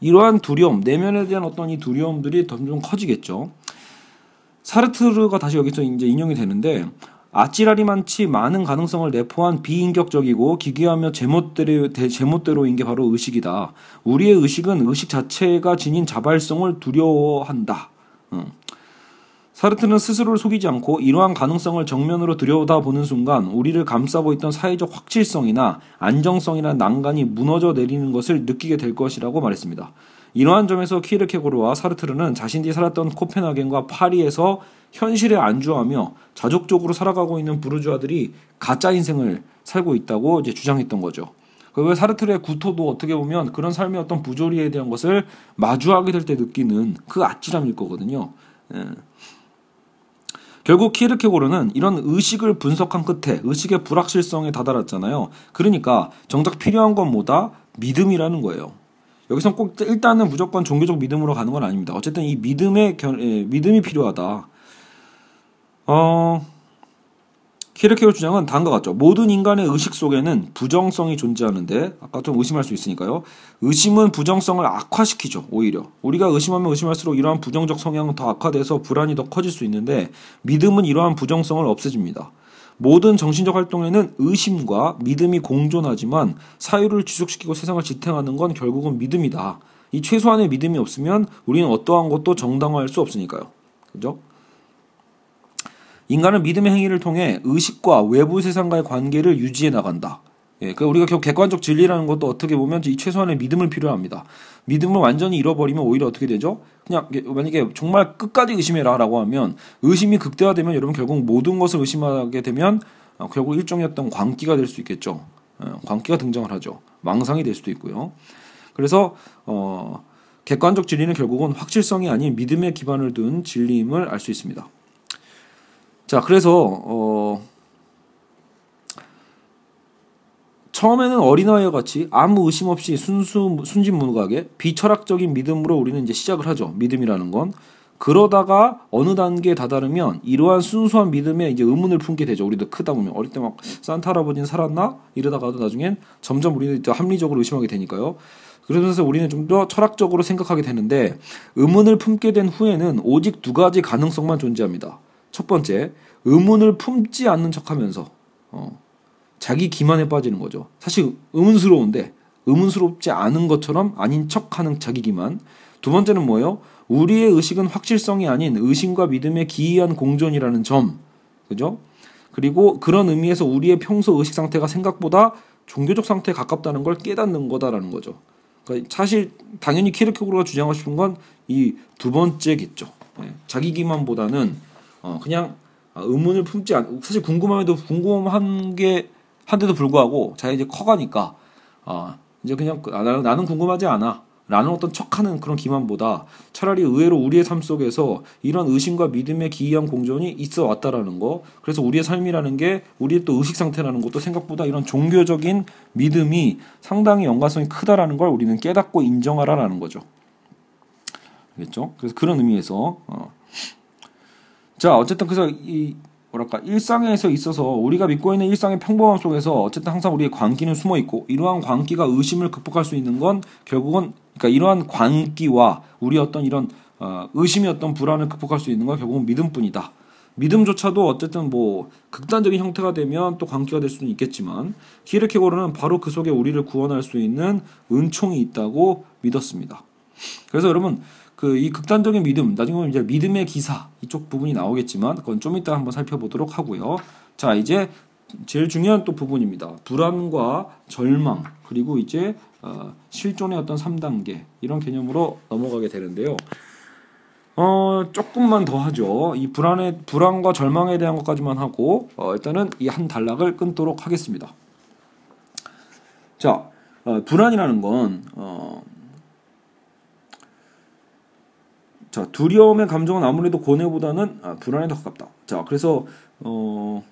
이러한 두려움, 내면에 대한 어떤 이 두려움들이 점점 커지겠죠. 사르트르가 다시 여기서 이제 인용이 되는데 아찔하리만치 많은 가능성을 내포한 비인격적이고 기괴하며 제멋대로, 제멋대로인 게 바로 의식이다. 우리의 의식은 의식 자체가 지닌 자발성을 두려워한다. 응. 사르트는 스스로를 속이지 않고 이러한 가능성을 정면으로 들여다보는 순간 우리를 감싸고 있던 사회적 확실성이나 안정성이나 난간이 무너져 내리는 것을 느끼게 될 것이라고 말했습니다. 이러한 점에서 키르케고르와 사르트르는 자신들이 살았던 코펜하겐과 파리에서 현실에 안주하며 자족적으로 살아가고 있는 부르주아들이 가짜 인생을 살고 있다고 이제 주장했던 거죠. 그 사르트르의 구토도 어떻게 보면 그런 삶의 어떤 부조리에 대한 것을 마주하게 될 때 느끼는 그 아찔함일 거거든요. 예. 결국 키르케고르는 이런 의식을 분석한 끝에 의식의 불확실성에 다다랐잖아요. 그러니까 정작 필요한 건 뭐다? 믿음이라는 거예요. 여기서 꼭 일단은 무조건 종교적 믿음으로 가는 건 아닙니다. 어쨌든 이 믿음의 겨, 예, 믿음이 필요하다. 어 키르케고 주장은 다음과 같죠. 모든 인간의 의식 속에는 부정성이 존재하는데 아까 좀 의심할 수 있으니까요. 의심은 부정성을 악화시키죠. 오히려 우리가 의심하면 의심할수록 이러한 부정적 성향은 더 악화돼서 불안이 더 커질 수 있는데 믿음은 이러한 부정성을 없애줍니다. 모든 정신적 활동에는 의심과 믿음이 공존하지만 사유를 지속시키고 세상을 지탱하는 건 결국은 믿음이다. 이 최소한의 믿음이 없으면 우리는 어떠한 것도 정당화할 수 없으니까요. 그죠? 인간은 믿음의 행위를 통해 의식과 외부 세상과의 관계를 유지해 나간다. 예, 그러니까 우리가 결국 객관적 진리라는 것도 어떻게 보면 이 최소한의 믿음을 필요합니다. 믿음을 완전히 잃어버리면 오히려 어떻게 되죠? 그냥 만약에 정말 끝까지 의심해라라고 하면 의심이 극대화되면 여러분 결국 모든 것을 의심하게 되면 어, 결국 일종의 어떤 광기가 될 수 있겠죠. 어, 광기가 등장을 하죠. 망상이 될 수도 있고요. 그래서 어, 객관적 진리는 결국은 확실성이 아닌 믿음에 기반을 둔 진리임을 알 수 있습니다. 자, 그래서 어 처음에는 어린아이와 같이 아무 의심 없이 순수 순진무구하게 비철학적인 믿음으로 우리는 이제 시작을 하죠. 믿음이라는 건 그러다가 어느 단계에 다다르면 이러한 순수한 믿음에 이제 의문을 품게 되죠. 우리도 크다 보면 어릴 때 막 산타 할아버지는 살았나 이러다가도 나중엔 점점 우리는 합리적으로 의심하게 되니까요. 그러면서 우리는 좀 더 철학적으로 생각하게 되는데 의문을 품게 된 후에는 오직 두 가지 가능성만 존재합니다. 첫 번째, 의문을 품지 않는 척 하면서 어, 자기 기만에 빠지는 거죠. 사실 의문스러운데 의문스럽지 않은 것처럼 아닌 척 하는 자기 기만. 두 번째는 뭐예요? 우리의 의식은 확실성이 아닌 의심과 믿음의 기이한 공존이라는 점. 그죠? 그리고 그런 의미에서 우리의 평소 의식 상태가 생각보다 종교적 상태에 가깝다는 걸 깨닫는 거다라는 거죠. 그러니까 사실 당연히 키르케고르가 주장하고 싶은 건 이 두 번째겠죠. 네. 자기 기만보다는 어, 그냥 의문을 품지 않, 사실 궁금함에도 궁금한 게 한데도 불구하고 자기가 이제 커가니까 아, 이제 그냥 아, 나는 궁금하지 않아. 라는 어떤 척하는 그런 기만보다 차라리 의외로 우리의 삶 속에서 이런 의심과 믿음의 기이한 공존이 있어 왔다라는 거. 그래서 우리의 삶이라는 게 우리의 또 의식 상태라는 것도 생각보다 이런 종교적인 믿음이 상당히 연관성이 크다라는 걸 우리는 깨닫고 인정하라라는 거죠. 알겠죠? 그래서 그런 의미에서 어. 자, 어쨌든 그래서 이 뭐랄까 일상에서 있어서 우리가 믿고 있는 일상의 평범함 속에서 어쨌든 항상 우리의 광기는 숨어 있고 이러한 광기가 의심을 극복할 수 있는 건 결국은 그러니까 이러한 광기와 우리 어떤 이런 어, 의심이 어떤 불안을 극복할 수 있는 건 결국은 믿음뿐이다. 믿음조차도 어쨌든 뭐 극단적인 형태가 되면 또 광기가 될 수는 있겠지만 키르케고르는 바로 그 속에 우리를 구원할 수 있는 은총이 있다고 믿었습니다. 그래서 여러분 그 이 극단적인 믿음 나중에 이제 믿음의 기사 이쪽 부분이 나오겠지만 그건 좀 이따 한번 살펴보도록 하고요. 자 이제 제일 중요한 또 부분입니다. 불안과 절망 그리고 이제 어, 실존의 어떤 3단계 이런 개념으로 넘어가게 되는데요. 어 조금만 더 하죠. 이 불안의 불안과 절망에 대한 것까지만 하고 어, 일단은 이 한 단락을 끊도록 하겠습니다. 자 어, 불안이라는 건 어, 자 두려움의 감정은 아무래도 고뇌보다는 아, 불안에 더 가깝다. 자 그래서 어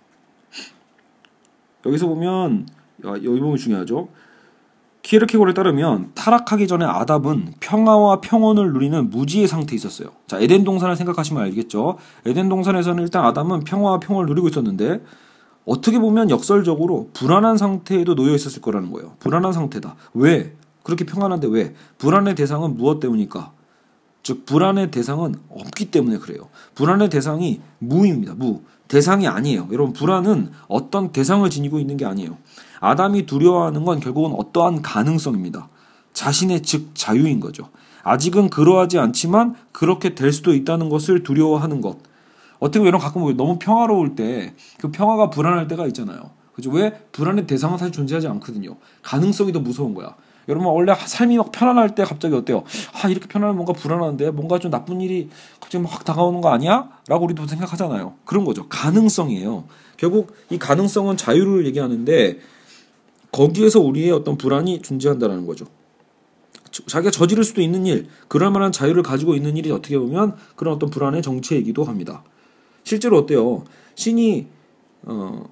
여기서 보면 아, 여기 부분이 중요하죠. 키르케고르에 따르면 타락하기 전에 아답은 평화와 평온을 누리는 무지의 상태에 있었어요. 자, 에덴 동산을 생각하시면 알겠죠. 에덴 동산에서는 일단 아담은 평화와 평온을 누리고 있었는데 어떻게 보면 역설적으로 불안한 상태에도 놓여 있었을 거라는 거예요. 불안한 상태다. 왜? 그렇게 평안한데 왜? 불안의 대상은 무엇 때문일까? 즉 불안의 대상은 없기 때문에 그래요. 불안의 대상이 무입니다. 무. 대상이 아니에요. 여러분 불안은 어떤 대상을 지니고 있는 게 아니에요. 아담이 두려워하는 건 결국은 어떠한 가능성입니다. 자신의 즉 자유인 거죠. 아직은 그러하지 않지만 그렇게 될 수도 있다는 것을 두려워하는 것. 어떻게 보면 가끔 너무 평화로울 때 그 평화가 불안할 때가 있잖아요. 그죠? 왜 불안의 대상은 사실 존재하지 않거든요. 가능성이 더 무서운 거야. 여러분 원래 삶이 막 편안할 때 갑자기 어때요? 아 이렇게 편안하면 뭔가 불안한데 뭔가 좀 나쁜 일이 갑자기 확 다가오는 거 아니야? 라고 우리도 생각하잖아요. 그런 거죠. 가능성이에요. 결국 이 가능성은 자유를 얘기하는데 거기에서 우리의 어떤 불안이 존재한다는 거죠. 자기가 저지를 수도 있는 일, 그럴 만한 자유를 가지고 있는 일이 어떻게 보면 그런 어떤 불안의 정체이기도 합니다. 실제로 어때요? 신이 어,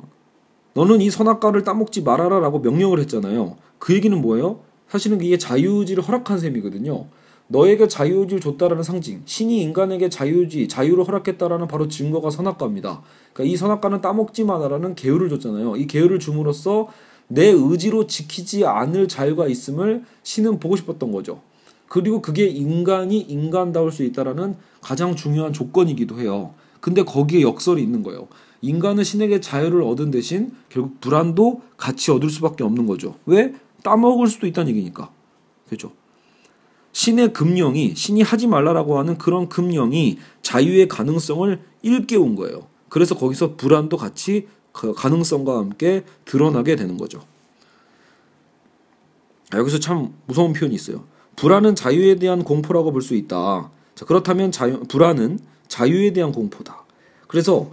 너는 이 선악과를 따먹지 말아라라고 명령을 했잖아요. 그 얘기는 뭐예요? 사실은 이게 자유지를 허락한 셈이거든요. 너에게 자유의지를 줬다라는 상징, 신이 인간에게 자유의지, 자유를 허락했다라는 바로 증거가 선악과입니다. 그러니까 이 선악과는 따먹지 마라라는 계율을 줬잖아요. 이 계율을 줌으로써 내 의지로 지키지 않을 자유가 있음을 신은 보고 싶었던 거죠. 그리고 그게 인간이 인간다울 수 있다라는 가장 중요한 조건이기도 해요. 근데 거기에 역설이 있는 거예요. 인간은 신에게 자유를 얻은 대신 결국 불안도 같이 얻을 수밖에 없는 거죠. 왜? 따먹을 수도 있다는 얘기니까. 그죠? 신의 금령이 신이 하지 말라라고 하는 그런 금령이 자유의 가능성을 일깨운 거예요. 그래서 거기서 불안도 같이 그 가능성과 함께 드러나게 되는 거죠. 여기서 참 무서운 표현이 있어요. 불안은 자유에 대한 공포라고 볼 수 있다. 자, 그렇다면 자유, 불안은 자유에 대한 공포다. 그래서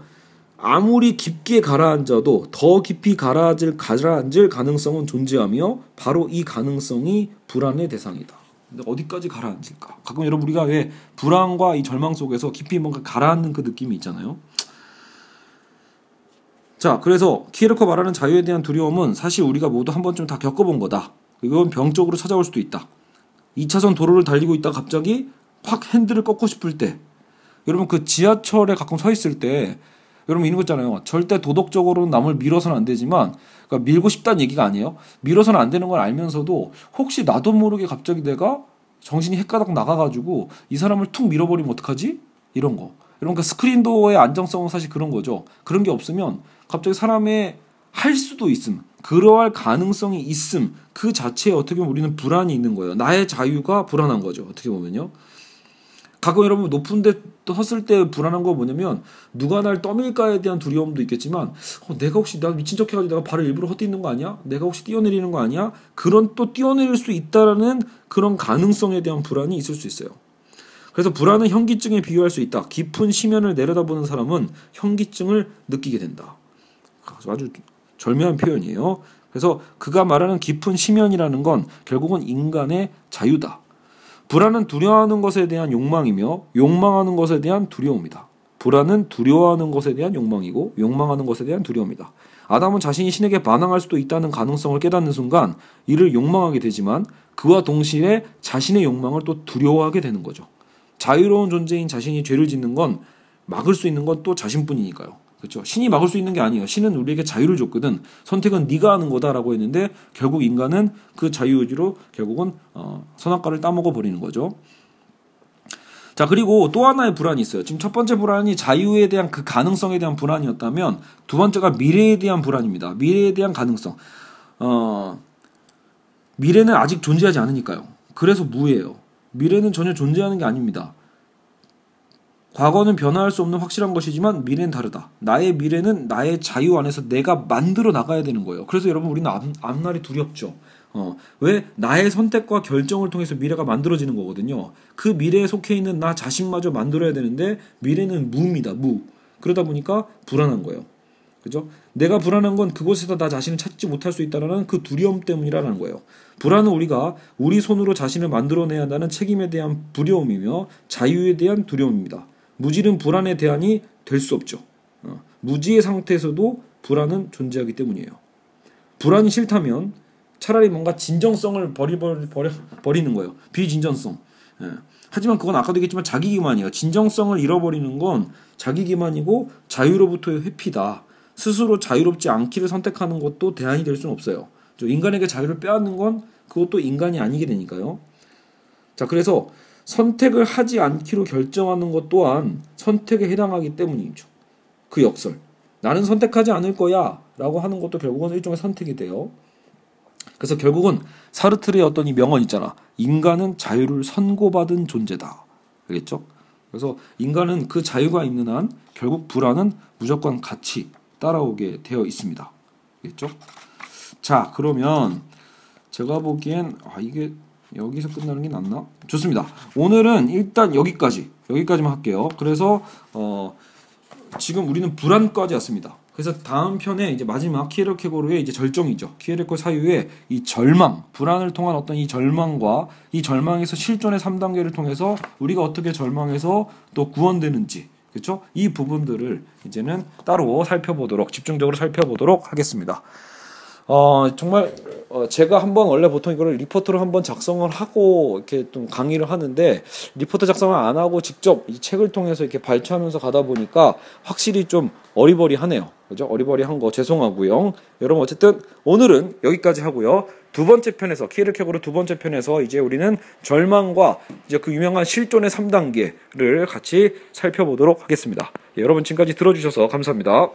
아무리 깊게 가라앉아도 더 깊이 가라앉을, 가라앉을 가능성은 존재하며 바로 이 가능성이 불안의 대상이다. 근데 어디까지 가라앉을까? 가끔 여러분 우리가 왜 불안과 이 절망 속에서 깊이 뭔가 가라앉는 그 느낌이 있잖아요. 자, 그래서 키에르커 말하는 자유에 대한 두려움은 사실 우리가 모두 한 번쯤 다 겪어본 거다. 이건 병적으로 찾아올 수도 있다. 2차선 도로를 달리고 있다 갑자기 확 핸들을 꺾고 싶을 때 여러분 그 지하철에 가끔 서 있을 때 여러분 이런 거 있잖아요. 절대 도덕적으로는 남을 밀어서는 안 되지만 그러니까 밀고 싶다는 얘기가 아니에요. 밀어서는 안 되는 걸 알면서도 혹시 나도 모르게 갑자기 내가 정신이 헷가닥 나가가지고 이 사람을 툭 밀어버리면 어떡하지? 이런 거. 여러분 그 스크린도어의 안정성은 사실 그런 거죠. 그런 게 없으면 갑자기 사람의 할 수도 있음. 그러할 가능성이 있음. 그 자체에 어떻게 보면 우리는 불안이 있는 거예요. 나의 자유가 불안한 거죠. 어떻게 보면요. 가끔 여러분 높은 데 섰을 때 불안한 거 뭐냐면 누가 날 떠밀까에 대한 두려움도 있겠지만 어, 내가 혹시 나 미친 척 해가지고 내가 발을 일부러 헛디는 거 아니야? 내가 혹시 뛰어내리는 거 아니야? 그런 또 뛰어내릴 수 있다라는 그런 가능성에 대한 불안이 있을 수 있어요. 그래서 불안은 현기증에 비유할 수 있다. 깊은 심연을 내려다보는 사람은 현기증을 느끼게 된다. 아주 절묘한 표현이에요. 그래서 그가 말하는 깊은 심연이라는 건 결국은 인간의 자유다. 불안은 두려워하는 것에 대한 욕망이며 욕망하는 것에 대한 두려움이다. 불안은 두려워하는 것에 대한 욕망이고 욕망하는 것에 대한 두려움이다. 아담은 자신이 신에게 반항할 수도 있다는 가능성을 깨닫는 순간 이를 욕망하게 되지만 그와 동시에 자신의 욕망을 또 두려워하게 되는 거죠. 자유로운 존재인 자신이 죄를 짓는 건 막을 수 있는 건 또 자신뿐이니까요. 그렇죠. 신이 막을 수 있는 게 아니에요. 신은 우리에게 자유를 줬거든. 선택은 네가 하는 거다라고 했는데 결국 인간은 그 자유의지로 결국은 어, 선악과를 따먹어 버리는 거죠. 자 그리고 또 하나의 불안이 있어요. 지금 첫 번째 불안이 자유에 대한 그 가능성에 대한 불안이었다면 두 번째가 미래에 대한 불안입니다. 미래에 대한 가능성. 어, 미래는 아직 존재하지 않으니까요. 그래서 무예요. 미래는 전혀 존재하는 게 아닙니다. 과거는 변화할 수 없는 확실한 것이지만 미래는 다르다. 나의 미래는 나의 자유 안에서 내가 만들어 나가야 되는 거예요. 그래서 여러분 우리는 앞, 앞날이 두렵죠. 어, 왜 나의 선택과 결정을 통해서 미래가 만들어지는 거거든요. 그 미래에 속해 있는 나 자신마저 만들어야 되는데 미래는 무입니다. 무. 그러다 보니까 불안한 거예요. 그죠? 내가 불안한 건 그곳에서 나 자신을 찾지 못할 수 있다는 그 두려움 때문이라는 거예요. 불안은 우리가 우리 손으로 자신을 만들어내야 한다는 책임에 대한 두려움이며 자유에 대한 두려움입니다. 무지는 불안의 대안이 될 수 없죠. 어, 무지의 상태에서도 불안은 존재하기 때문이에요. 불안이 싫다면 차라리 뭔가 진정성을 버리, 버리, 버려, 버리는 거예요. 비진정성. 예. 하지만 그건 아까도 얘기했지만 자기 기만이에요. 진정성을 잃어버리는 건 자기 기만이고 자유로부터의 회피다. 스스로 자유롭지 않기를 선택하는 것도 대안이 될 수는 없어요. 인간에게 자유를 빼앗는 건 그것도 인간이 아니게 되니까요. 자, 그래서 선택을 하지 않기로 결정하는 것 또한 선택에 해당하기 때문이죠. 그 역설. 나는 선택하지 않을 거야 라고 하는 것도 결국은 일종의 선택이 돼요. 그래서 결국은 사르트르의 어떤 이 명언 있잖아. 인간은 자유를 선고받은 존재다. 알겠죠? 그래서 인간은 그 자유가 있는 한 결국 불안은 무조건 같이 따라오게 되어 있습니다. 알겠죠? 자, 그러면 제가 보기엔 아 이게 여기서 끝나는 게 낫나? 좋습니다. 오늘은 일단 여기까지 여기까지만 할게요. 그래서 어 지금 우리는 불안까지 왔습니다. 그래서 다음 편에 이제 마지막 키에르케고르의 이제 절정이죠. 키에르케 사유의 이 절망, 불안을 통한 어떤 이 절망과 이 절망에서 실존의 3단계를 통해서 우리가 어떻게 절망해서 또 구원되는지 그렇죠? 이 부분들을 이제는 따로 살펴보도록 집중적으로 살펴보도록 하겠습니다. 어 정말 어 어, 제가 한번 원래 보통 이거를 리포트를 한번 작성을 하고 이렇게 좀 강의를 하는데 리포트 작성을 안 하고 직접 이 책을 통해서 이렇게 발췌하면서 가다 보니까 확실히 좀 어리버리하네요. 그죠? 어리버리한 거 죄송하고요. 여러분 어쨌든 오늘은 여기까지 하고요. 두 번째 편에서 키르케고르 두 번째 편에서 이제 우리는 절망과 이제 그 유명한 실존의 3단계를 같이 살펴보도록 하겠습니다. 예, 여러분 지금까지 들어주셔서 감사합니다.